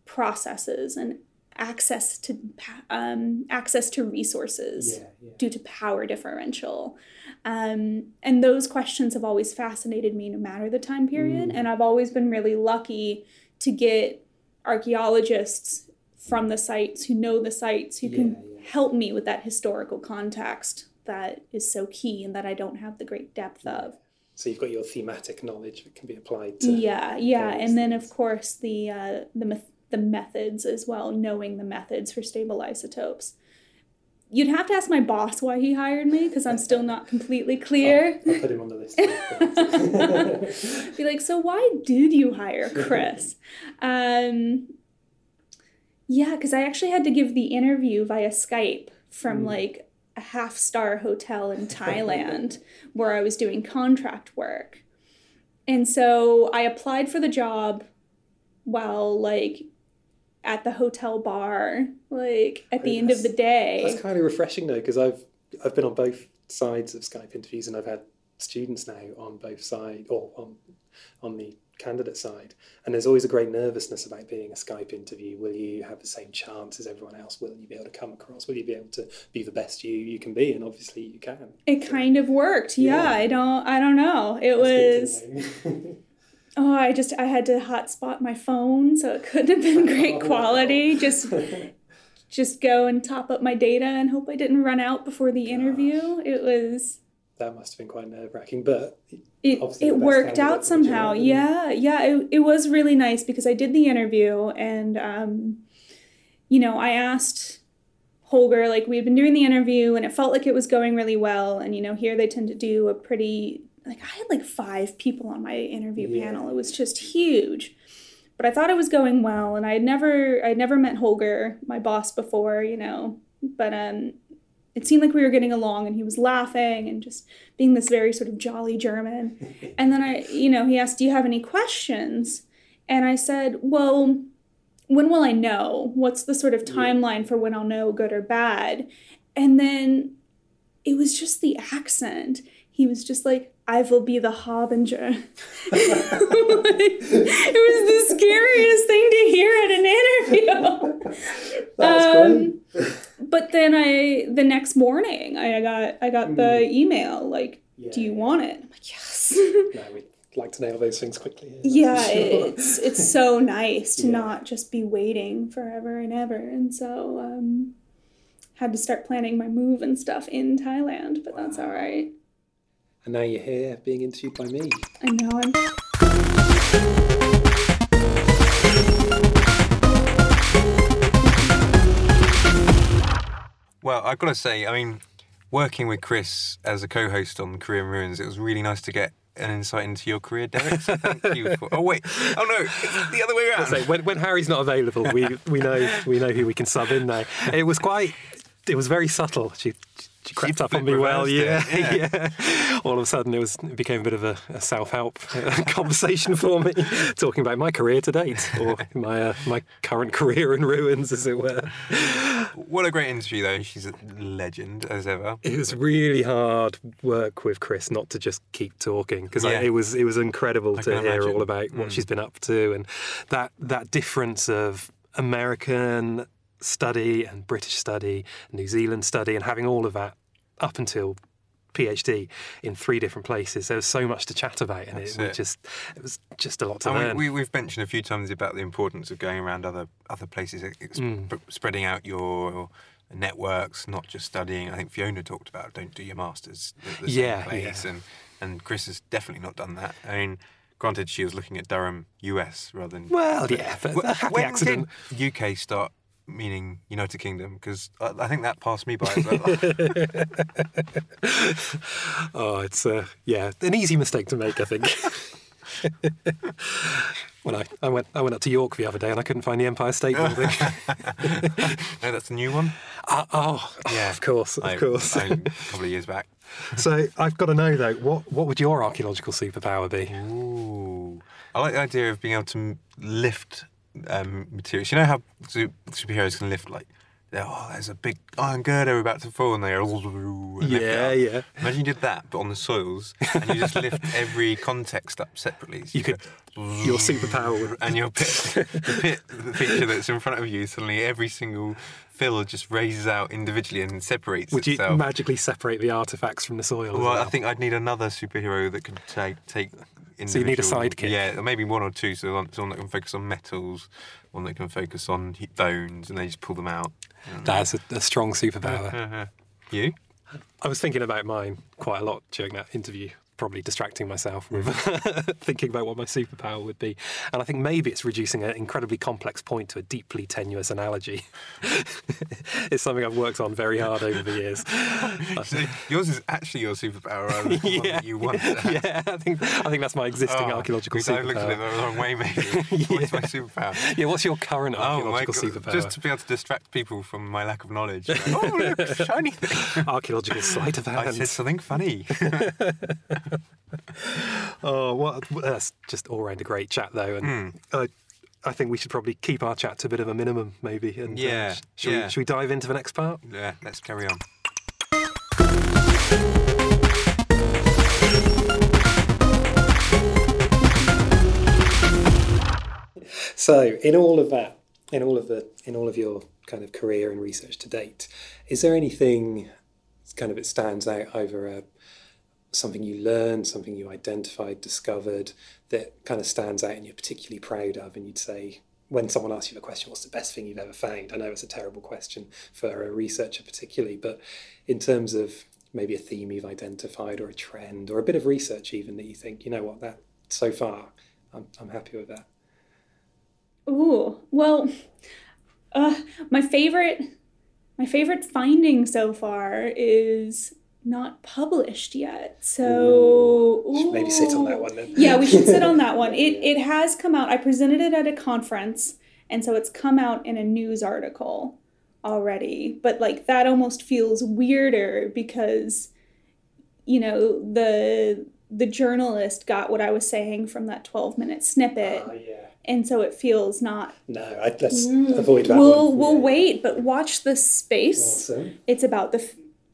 processes and access to um, access to resources Yeah, yeah. due to power differential. Um, and those questions have always fascinated me no matter the time period. Mm. And I've always been really lucky to get archaeologists from the sites who know the sites who can Yeah, yeah. help me with that historical context that is so key and that I don't have the great depth of. So you've got your thematic knowledge that can be applied to. Yeah, yeah, and then of course the uh, the meth- the methods as well, knowing the methods for stable isotopes. You'd have to ask my boss why he hired me because I'm still not completely clear. I'll put him on the list. Be like, so why did you hire Chris? um, yeah, because I actually had to give the interview via Skype from Mm. like a half star hotel in Thailand where I was doing contract work. And so I applied for the job while like at the hotel bar, like at the Oh, end of the day. That's kind of refreshing though, because I've I've been on both sides of Skype interviews, and I've had students now on both sides or on on the candidate side, and there's always a great nervousness about being a Skype interview. Will you have the same chance as everyone else? Will you be able to come across? Will you be able to be the best you you can be? And obviously you can. It kind of worked. Yeah, Yeah. I don't I don't know. It That's was. Oh, I just I had to hotspot my phone, so it couldn't have been great Oh, quality. Just just go and top up my data and hope I didn't run out before the interview. It was that must have been quite nerve wracking, but it it worked out somehow. Yeah, yeah, it, it was really nice because I did the interview and um you know, I asked Holger like we had been doing the interview and it felt like it was going really well and you know, here they tend to do a pretty like I had like 5 people on my interview Yeah. panel. It was just huge. But I thought it was going well and I had never I'd never met Holger, my boss before, you know. But um it seemed like we were getting along and he was laughing and just being this very sort of jolly German. And then I, you know, he asked, Do you have any questions? And I said, Well, when will I know? What's the sort of timeline for when I'll know good or bad? And then it was just the accent. He was just like, I will be the harbinger. it was the scariest thing to hear at an interview. Um. But then I, the next morning, I got, I got the email like, Yeah. "Do you want it?" I'm like, "Yes." No, we'd like to nail those things quickly. that's yeah, sure. it's it's so nice to Yeah. not just be waiting forever and ever, and so um, had to start planning my move and stuff in Thailand, but that's all right. And now you're here being interviewed by me. I know I'm. Well, I've got to say, I mean, working with Chris as a co-host on Career in Ruins, it was really nice to get an insight into your career, Derek. So thank you. For, oh wait, oh no, it's the other way around. So when, when Harry's not available, we we know we know who we can sub in now. It was quite. It was very subtle. She she crept up on me well. Yeah, it, yeah. All of a sudden, it was it became a bit of a, a self help conversation for me, talking about my career to date or my uh, my current career in ruins, as it were. What a great interview, though. She's a legend as ever. It was really hard work with Chris not to just keep talking because Yeah. it was it was incredible I to hear imagine. all about what Mm. she's been up to and that that difference of American study and British study, New Zealand study, and having all of that up until PhD in three different places. There was so much to chat about, and it, was it. just it was just a lot to mean, learn. we, we've mentioned a few times about the importance of going around other other places, Mm. sp- spreading out your networks, not just studying. I think Fiona talked about don't do your masters at the Yeah, same place, yeah. and and Chris has definitely not done that. I mean, granted, she was looking at Durham, US, rather than well, yeah, but Wh- a happy when accident. did UK start meaning United Kingdom? Because I, I think that passed me by. As well. Oh, it's uh, yeah, an easy mistake to make, I think. when I, I went I went up to York the other day and I couldn't find the Empire State Building. no, that's a new one. Uh, oh, Yeah. of course, of I- course. I- couple of years back. so I've got to know though, what what would your archaeological superpower be? Ooh. I like the idea of being able to lift um, materials. You know how su- superheroes can lift, like, oh, there's a big iron girder about to fall, and they and lift it Yeah, yeah. Imagine you did that, but on the soils, and you just lift every context up separately. So You could- go, your superpower and your pit, the pit the feature that's in front of you, suddenly every single fill just raises out individually and separates Would you magically separate the artifacts from the soil? as Well, I think I'd need another superhero that could take take. So you need a sidekick? Yeah, maybe one or two. So one, someone that can focus on metals, one that can focus on bones, and they just pull them out. that's a, a strong superpower. you? I was thinking about mine quite a lot during that interview, probably distracting myself hmm. with thinking about what my superpower would be. And I think maybe it's reducing an incredibly complex point to a deeply tenuous analogy. it's something I've worked on very hard over the years. So yours is actually your superpower rather than the one that you want. yeah, I think I think that's my existing Oh, archaeological because I've looked at it superpower. the wrong way, maybe. What's my superpower? Yeah, what's your current Oh archaeological superpower? Just to be able to distract people from my lack of knowledge. Like, oh, look, shiny thing! archaeological sleight of hand. I said something funny. Oh, what? That's just all round a great chat, though, and Hmm. I, I think we should probably keep our chat to a bit of a minimum, maybe. And uh, Yeah, sh- should, yeah. We, should we dive into the next part? yeah, let's carry on. So, in all of that, in all of the, in all of your kind of career and research to date, is there anything kind of that stands out over a, something you learned, something you identified, discovered that kind of stands out and you're particularly proud of, and you'd say when someone asks you the question, "What's the best thing you've ever found?" I know it's a terrible question for a researcher, particularly, but in terms of maybe a theme you've identified or a trend or a bit of research even that you think, you know what, that so far, I'm, I'm happy with that. Oh, well, uh, my favorite, my favorite finding so far is not published yet. So Should maybe sit on that one then. Yeah, we should sit on that one. It it has come out. I presented it at a conference, and so it's come out in a news article already. But like that almost feels weirder because, you know, the the journalist got what I was saying from that twelve minute snippet, Oh, yeah. and so it feels not No, I, let's avoid that Mm. we'll one. we'll Yeah. wait, but watch the space. Awesome. It's about the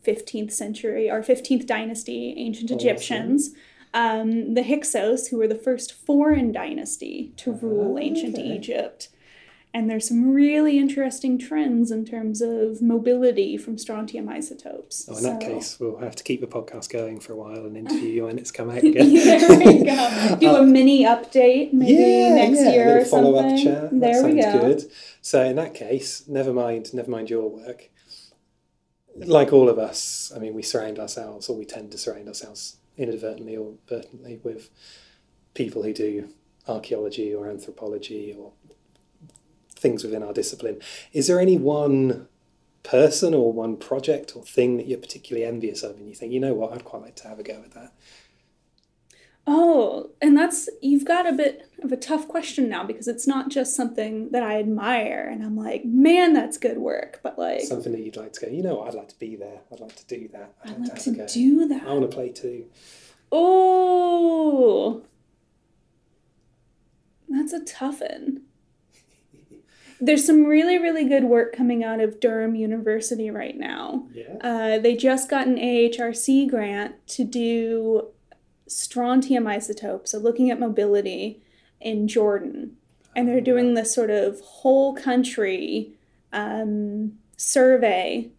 fifteenth century or fifteenth dynasty, ancient Awesome. Egyptians. Um, the Hyksos, who were the first foreign dynasty to rule ancient Okay. Egypt. And there's some really interesting trends in terms of mobility from strontium isotopes. Oh, in that case, we'll have to keep the podcast going for a while and interview you when it's come out again. there we go. Do a mini update maybe next yeah, year a or follow-up something. chat. There that we sounds go. good. So in that case, never mind, never mind your work. Like all of us, I mean, we surround ourselves, or we tend to surround ourselves inadvertently or pertinently with people who do archaeology or anthropology or things within our discipline. Is there any one person or one project or thing that you're particularly envious of, and you think, you know what, I'd quite like to have a go at that? Oh, and that's you've got a bit of a tough question now because it's not just something that I admire and I'm like, man, that's good work, but like Something that you'd like to go, you know what, I'd like to be there. I'd like to do that. I'd like like to go. do I want to play too. Oh, that's a tough one. There's some really, really good work coming out of Durham University right now. Yeah. Uh, they just got an AHRC grant to do strontium isotopes, so looking at mobility in Jordan. And they're doing this sort of whole country um, survey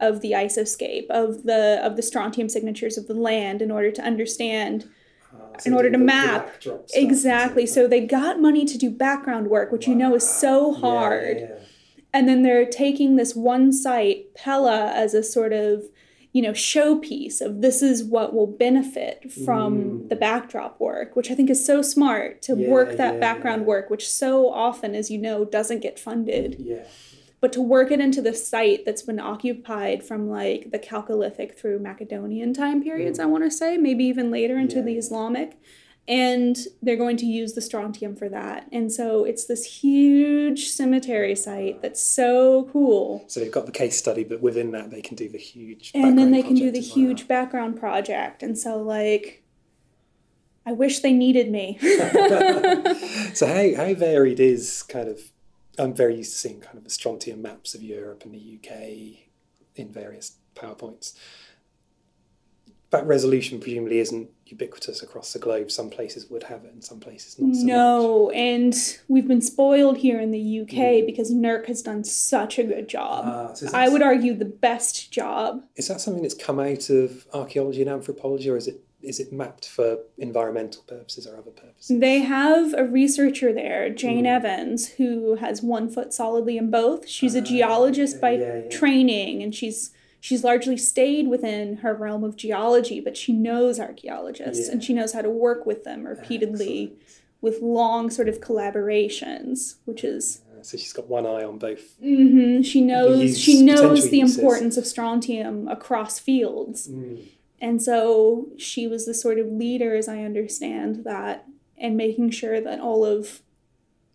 of the isoscape of the of the strontium signatures of the land in order to understand Uh, in order to map. exactly. So they got money to do background work, which you know is so Yeah, hard. yeah, yeah. And then they're taking this one site, Pella, as a sort of, you know, showpiece of this is what will benefit from Mm. the backdrop work, which I think is so smart to Yeah, work that yeah, background yeah. work, which so often, as you know, doesn't get funded. Yeah. But to work it into the site that's been occupied from like the Chalcolithic through Macedonian time periods, I want to say, maybe even later into Mm. The. Islamic. And they're going to use the strontium for that. And so it's this huge cemetery site that's so cool. So they've got the case study, but within that they can do the huge. And then they can do the huge background project. And so, like, I wish they needed me. so how, how varied is kind of I'm very used to seeing kind of the strontium maps of Europe and the UK in various PowerPoints. That resolution presumably isn't ubiquitous across the globe. Some places would have it and some places not so much. no, and we've been spoiled here in the UK Mm. because NERC has done such a good job. Ah, so I would argue the best job. is that something that's come out of archaeology and anthropology or is it is it mapped for environmental purposes or other purposes? They have a researcher there, Jane Mm. Evans, who has one foot solidly in both. She's a Ah, geologist by yeah, yeah. training, and she's she's largely stayed within her realm of geology, but she knows archaeologists and she knows how to work with them repeatedly with long sort of collaborations, which is Uh, so she's got one eye on both. hmm she knows use- she knows the uses. importance of strontium across fields. Mm. And so she was the sort of leader, as I understand that, and making sure that all of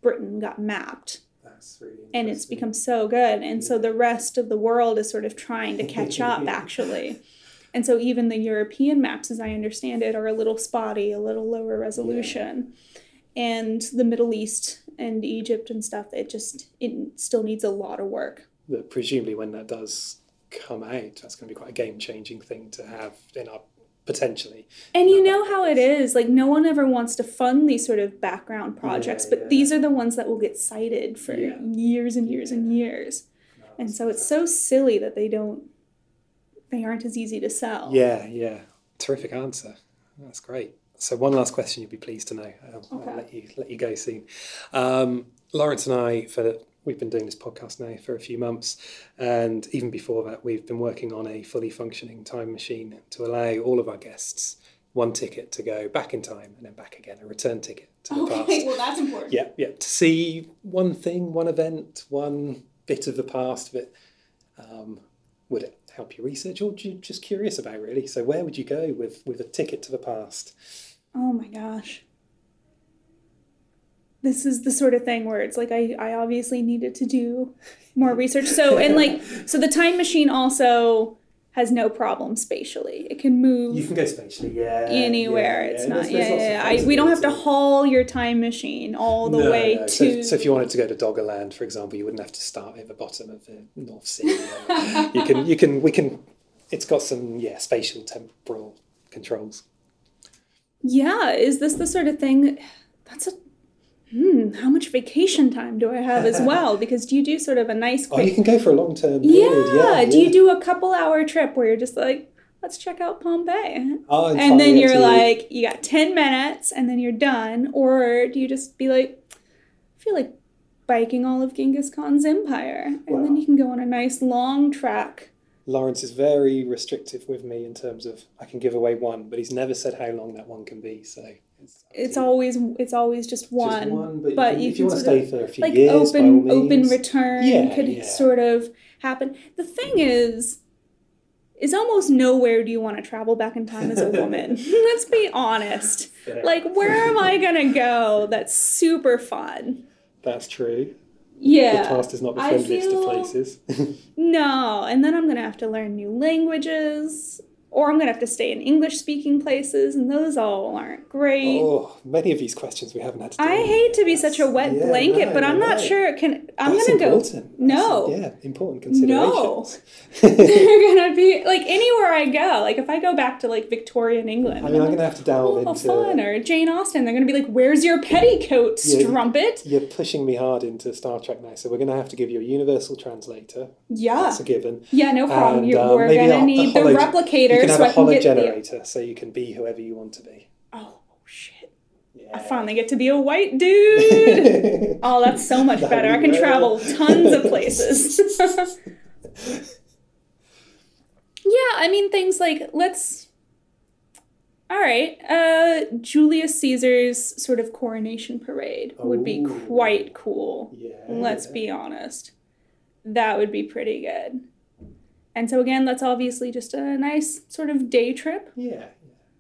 Britain got mapped. That's really And it's become so good. And so the rest of the world is sort of trying to catch up, actually. And so even the European maps, as I understand it, are a little spotty, a little lower resolution. And the Middle East and Egypt and stuff, it just it still needs a lot of work. But presumably, when that does come out, that's going to be quite a game changing thing to have in our potentially. And you know how it is. Like, no one ever wants to fund these sort of background projects, Yeah, but yeah. these are the ones that will get cited for Yeah. years and years and years. And so it's so silly that they don't, they aren't as easy to sell. Yeah, yeah. Terrific answer. That's great. So one last question you'll be pleased to know. I'll, Okay. I'll let you let you go soon. Um, Lawrence and I, for we've been doing this podcast now for a few months, and even before that, we've been working on a fully functioning time machine to allow all of our guests one ticket to go back in time and then back again, a return ticket to the past. Okay, well, that's important. Yeah, yeah. To see one thing, one event, one bit of the past that um, would it help your research or you just curious about really. So where would you go with with a ticket to the past? Oh my gosh. This is the sort of thing where it's like I, I obviously needed to do more research. So and like so the time machine also has no problem spatially. It can move You can go spatially, yeah. anywhere. yeah, it's yeah. not There's- yeah, there's yeah, yeah. I, we don't have to haul your time machine all the No, way no. to So, so if you wanted to go to Doggerland, for example, you wouldn't have to start at the bottom of the North Sea. you can, you can, we can. It's got some, yeah, spatial temporal controls. Yeah, is this the sort of thing that's a hmm, how much vacation time do I have as well? Because do you do sort of a nice Oh, you can go for a long term yeah, period. Yeah, do yeah. you do a couple hour trip where you're just like, let's check out Pompeii? Oh, And then you're like, you got 10 minutes and then you're done? Or do you just be like, I feel like biking all of Genghis Khan's empire? And Wow. then you can go on a nice long track. Lawrence is very restrictive with me in terms of I can give away one, but he's never said how long that one can be. So it's, It's always it's always just Just one. one, but, but you if you want to stay of, for a few like years, open open return Yeah, could yeah. sort of happen. The thing is is almost nowhere do you want to travel back in time as a woman. Let's be honest. Like, where am I gonna go? That's super fun. That's true. Yeah. The past is not the friendliest feel- of places. No, and then I'm gonna have to learn new languages, or I'm gonna have to stay in English speaking places, and those all aren't great. oh, many of these questions we haven't had to. I hate to be such a wet Yeah, blanket, no, but I'm not right. sure it can. I'm That's gonna important. go. No, That's- yeah, important consideration. No. they're gonna be like anywhere I go. Like if I go back to like Victorian England, I mean, I'm going to have to delve oh, into. fun or Jane Austen. They're gonna be like, "Where's your petticoat, Yeah. strumpet?" You're pushing me hard into Star Trek now, so we're going to have to give you a universal translator. Yeah, That's a given. yeah, no problem. And, You're, um, we're gonna need the holo- replicator You can have so a I can holo generator, so you can be whoever you want to be. Oh. I finally get to be a white dude. Oh, that's so much better. I can travel tons of places. yeah, I mean things like let's All right. Uh Julius Caesar's sort of coronation parade would be Ooh. quite cool. yeah. Let's be honest. That would be pretty good. And so again, that's obviously just a nice sort of day trip. Yeah.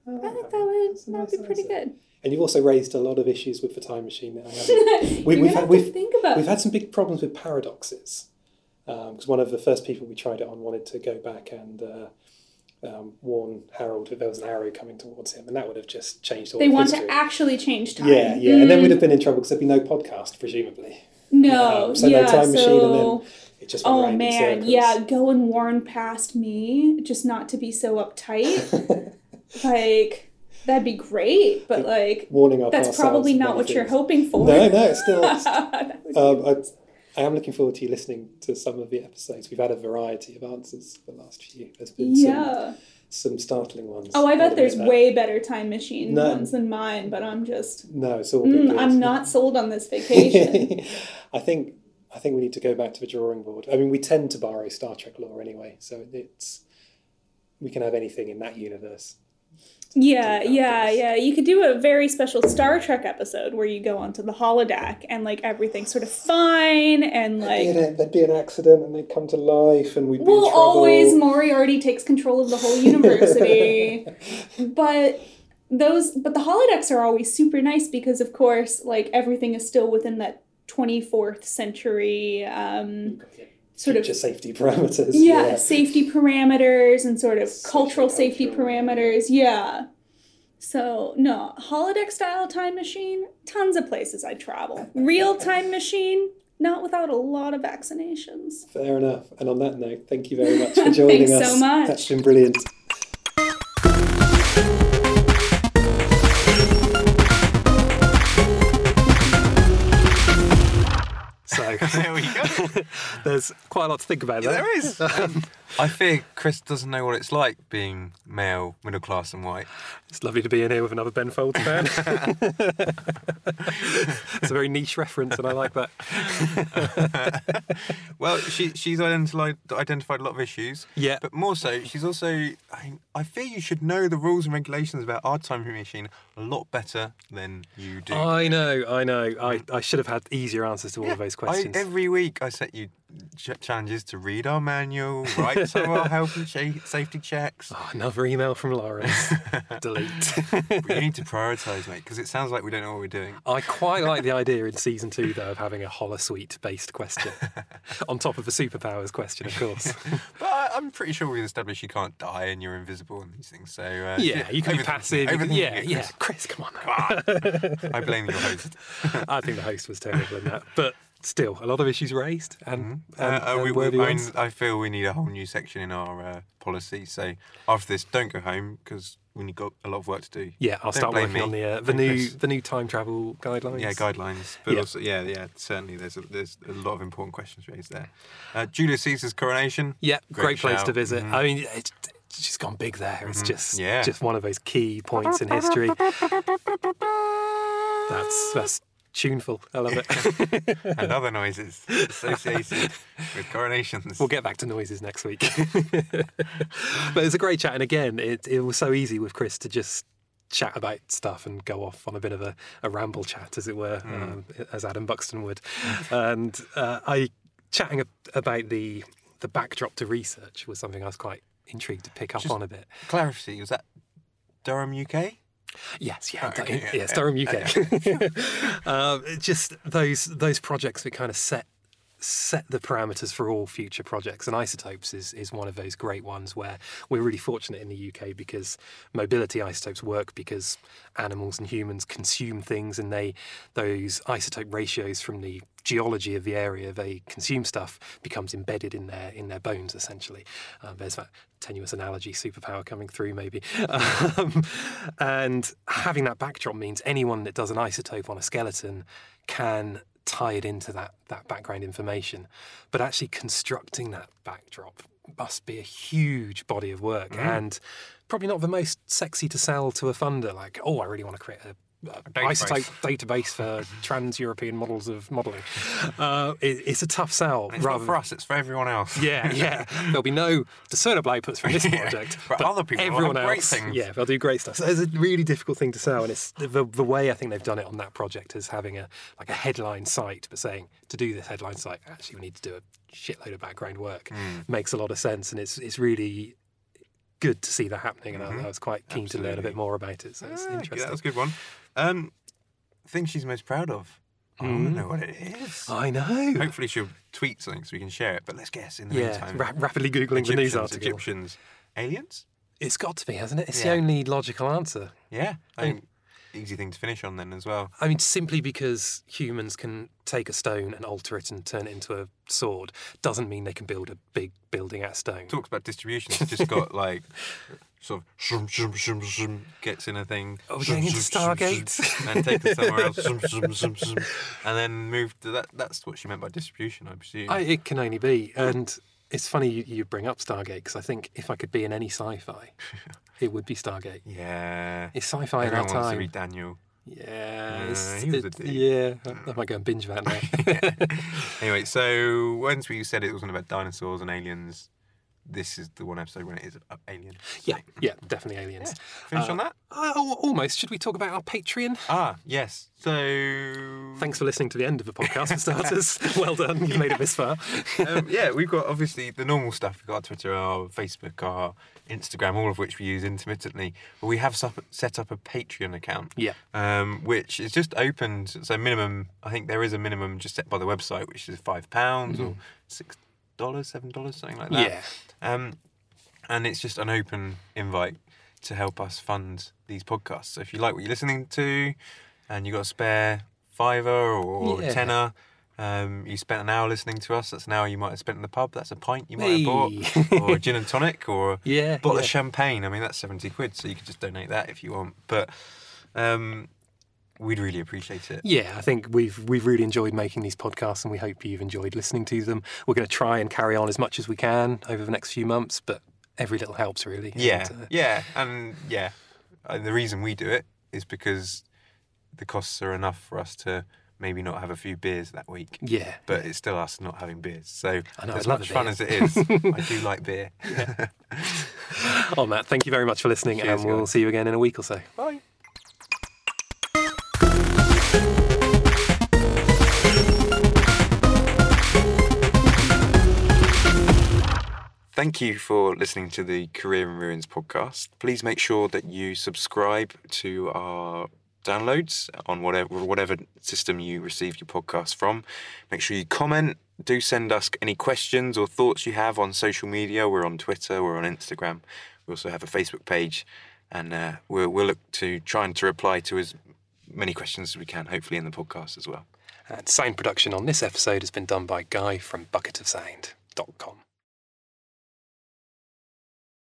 yeah. I think that would that would nice be pretty answer. good. And you've also raised a lot of issues with the time machine that I haven't. We, we've had- we've- We've had some big problems with paradoxes. Because one of the first people we tried it on wanted to go back and uh, um, warn Harold that there was an arrow coming towards him, and that would have just changed all they want history. to actually change time. Yeah, yeah, and then Mm, we'd have been in trouble because there'd be no podcast, presumably. No, Um, so yeah, no time machine, and so then it just oh man, yeah, go and warn past me, just not to be so uptight. like that'd be great, but like Warning our that's probably not what you're hoping for. No, no, it's still. it's- That would be um. I, I am looking forward to you listening to some of the episodes. We've had a variety of answers the last few. There's been some, yeah. some startling ones. Oh, I bet there's that. way better time machine No. ones than mine, but I'm just No, it's all mm, good. I'm not sold on this vacation. I think I think we need to go back to the drawing board. I mean, we tend to borrow Star Trek lore anyway, so it's we can have anything in that universe. Yeah, yeah, yeah. You could do a very special Star Trek episode where you go onto the holodeck and like everything's sort of fine and There'd, be like an, there'd be an accident and they'd come to life and we'd be well trouble. always Moriarty takes control of the whole university. but those but the holodecks are always super nice because of course like everything is still within that 24th century um sort of safety parameters. yeah, safety parameters and sort of Social cultural safety cultural, parameters. Yeah. So no holodeck style time machine. Tons of places I travel. Real time machine. Not without a lot of vaccinations. Fair enough. And on that note, thank you very much for joining us. Thanks us. so much. That's been brilliant. So There we go. there's quite a lot to think about Yeah, there. there is. Um, I fear Chris doesn't know what it's like being male, middle class, and white. It's lovely to be in here with another Ben Folds fan. it's a very niche reference, and I like that. Well, she she's identified identified a lot of issues. Yeah. But more so, she's also. I, I fear you should know the rules and regulations about our time machine a lot better than you do. I know, I know. I, I should have had easier answers to all of those I, questions. every week I you ch- challenges to read our manual, write some of our health and safety checks. Oh, another email from Lawrence. Delete. We need to prioritise, mate, because it sounds like we don't know what we're doing. I quite like the idea in season two, though, of having a holosuite based question on top of the superpowers question, of course. But I, I'm pretty sure we've established you can't die and you're invisible and these things. So uh, Yeah, you can be passive. can- yeah, yeah. Chris. Chris, come on. Come on. I blame your host. I think the host was terrible in that, but still, a lot of issues raised and, Uh, and, uh, and we, we, worthy I, mean. I feel we need a whole new section in our uh, policy. So after this, don't go home because we've got a lot of work to do. Yeah, I'll Don't start blame working on the uh, the Blame new Chris. the new time travel guidelines. Yeah, guidelines, but Yeah. also yeah, yeah, certainly there's a, there's a lot of important questions raised there. Uh, Julius Caesar's coronation. Yeah, great, Great place to visit. Mhm. I mean, it's, it's just gone big there. It's just Mm-hmm. Yeah. just one of those key points in history. That's that's tuneful. I love it. and other noises associated with coronations. We'll get back to noises next week. but it's a great chat, and again, it it was so easy with Chris to just chat about stuff and go off on a bit of a, a ramble chat, as it were, Hmm. um, as Adam Buxton would. and uh, I chatting about the the backdrop to research was something I was quite intrigued to pick up Just- on a bit. Clarity was that Durham, UK? Yes, yeah, Oh, okay, yeah, yeah, yes, Durham, UK. it's just those those projects that kind of set set the parameters for all future projects, and isotopes is is one of those great ones where we're really fortunate in the UK because mobility isotopes work because animals and humans consume things, and they those isotope ratios from the geology of the area they consume stuff becomes embedded in their in their bones essentially. Um, there's that tenuous analogy superpower coming through maybe, um, and having that backdrop means anyone that does an isotope on a skeleton can tie it into that that background information. But actually constructing that backdrop must be a huge body of work and probably not the most sexy to sell to a funder. Like, oh, I really want to create a. isotope database for trans-European models of modelling. Uh, it, it's a tough sell. It's rather not for us, it's for everyone else. yeah, yeah. There'll be no discernible outputs from this project, but other people everyone great else, things. yeah, they'll do great stuff. So it's a really difficult thing to sell, and it's the, the way I think they've done it on that project is having a like a headline site, but saying to do this headline site, actually we need to do a shitload of background work. Hmm. Makes a lot of sense, and it's it's really good to see that happening. And I, I was quite keen to learn a Mm-hmm. Bit more about it. So it's Ah, interesting. That was a good one. Um, thing she's most proud of. I Hmm. don't know what it is. I know. Hopefully she'll tweet something so we can share it. But let's guess in the Yeah, meantime. ra- rapidly googling the news Egyptians, article. Egyptians, aliens. It's got to be, hasn't it? It's Yeah. the only logical answer. Yeah, I think easy thing to finish on then as well. I mean, simply because humans can take a stone and alter it and turn it into a sword doesn't mean they can build a big building out of stone. Talks about distribution. It's just got like sort of shum, shum, shum, shum, gets in a thing. Oh, we're shum, getting into Stargate. shum, and take it somewhere else. shum, shum, shum, shum, and then move to that. That's what she meant by distribution, I presume. I, it can only be. And it's funny you, you bring up Stargate because I think if I could be in any sci fi, it would be Stargate. yeah. It's sci fi in our Everyone wants to time. read Daniel. Yeah, Uh, he was a it- dick. yeah. I might go and binge that now. Anyway, so once we said it wasn't about dinosaurs and aliens, this is the one episode when it is about aliens. yeah, yeah, definitely aliens. Finish on that? Uh, almost. Should we talk about our Patreon? Ah, yes. So Thanks for listening to the end of the podcast, for starters. well done, you've made it this far. um, yeah, we've got obviously the normal stuff. We've got our Twitter, our Facebook, our Instagram, all of which we use intermittently. But we have set up a Patreon account. Yeah. Um, which is just opened. So minimum, I think there is a minimum just set by the website, which is five pounds or six dollars, seven dollars, something like that. Yeah. Um, and it's just an open invite to help us fund these podcasts. So if you like what you're listening to, and you've got a spare fiver or Yeah. tenner. Um, you spent an hour listening to us. That's an hour you might have spent in the pub. That's a pint you might have bought, or a gin and tonic, or a Yeah, bottle yeah. of champagne. I mean, that's seventy quid, so you could just donate that if you want. But um, we'd really appreciate it. Yeah, I think we've we've really enjoyed making these podcasts, and we hope you've enjoyed listening to them. We're going to try and carry on as much as we can over the next few months, but every little helps, really. Yeah, And, uh, yeah, and yeah. And the reason we do it is because the costs are enough for us to maybe not have a few beers that week. yeah. But it's still us not having beers. So I know, as much fun as it is, I do like beer. Oh, Matt, thank you very much for listening, Cheers, and we'll guys. see you again in a week or so. Bye. Thank you for listening to the Career in Ruins podcast. Please make sure that you subscribe to our downloads on whatever whatever system you receive your podcast from. Make sure you comment. Do send us any questions or thoughts you have on social media. We're on Twitter. We're on Instagram. We also have a Facebook page, and uh, we'll, we'll look to trying to reply to as many questions as we can. Hopefully in the podcast as well. And sound production on this episode has been done by Guy from bucketofsound.com.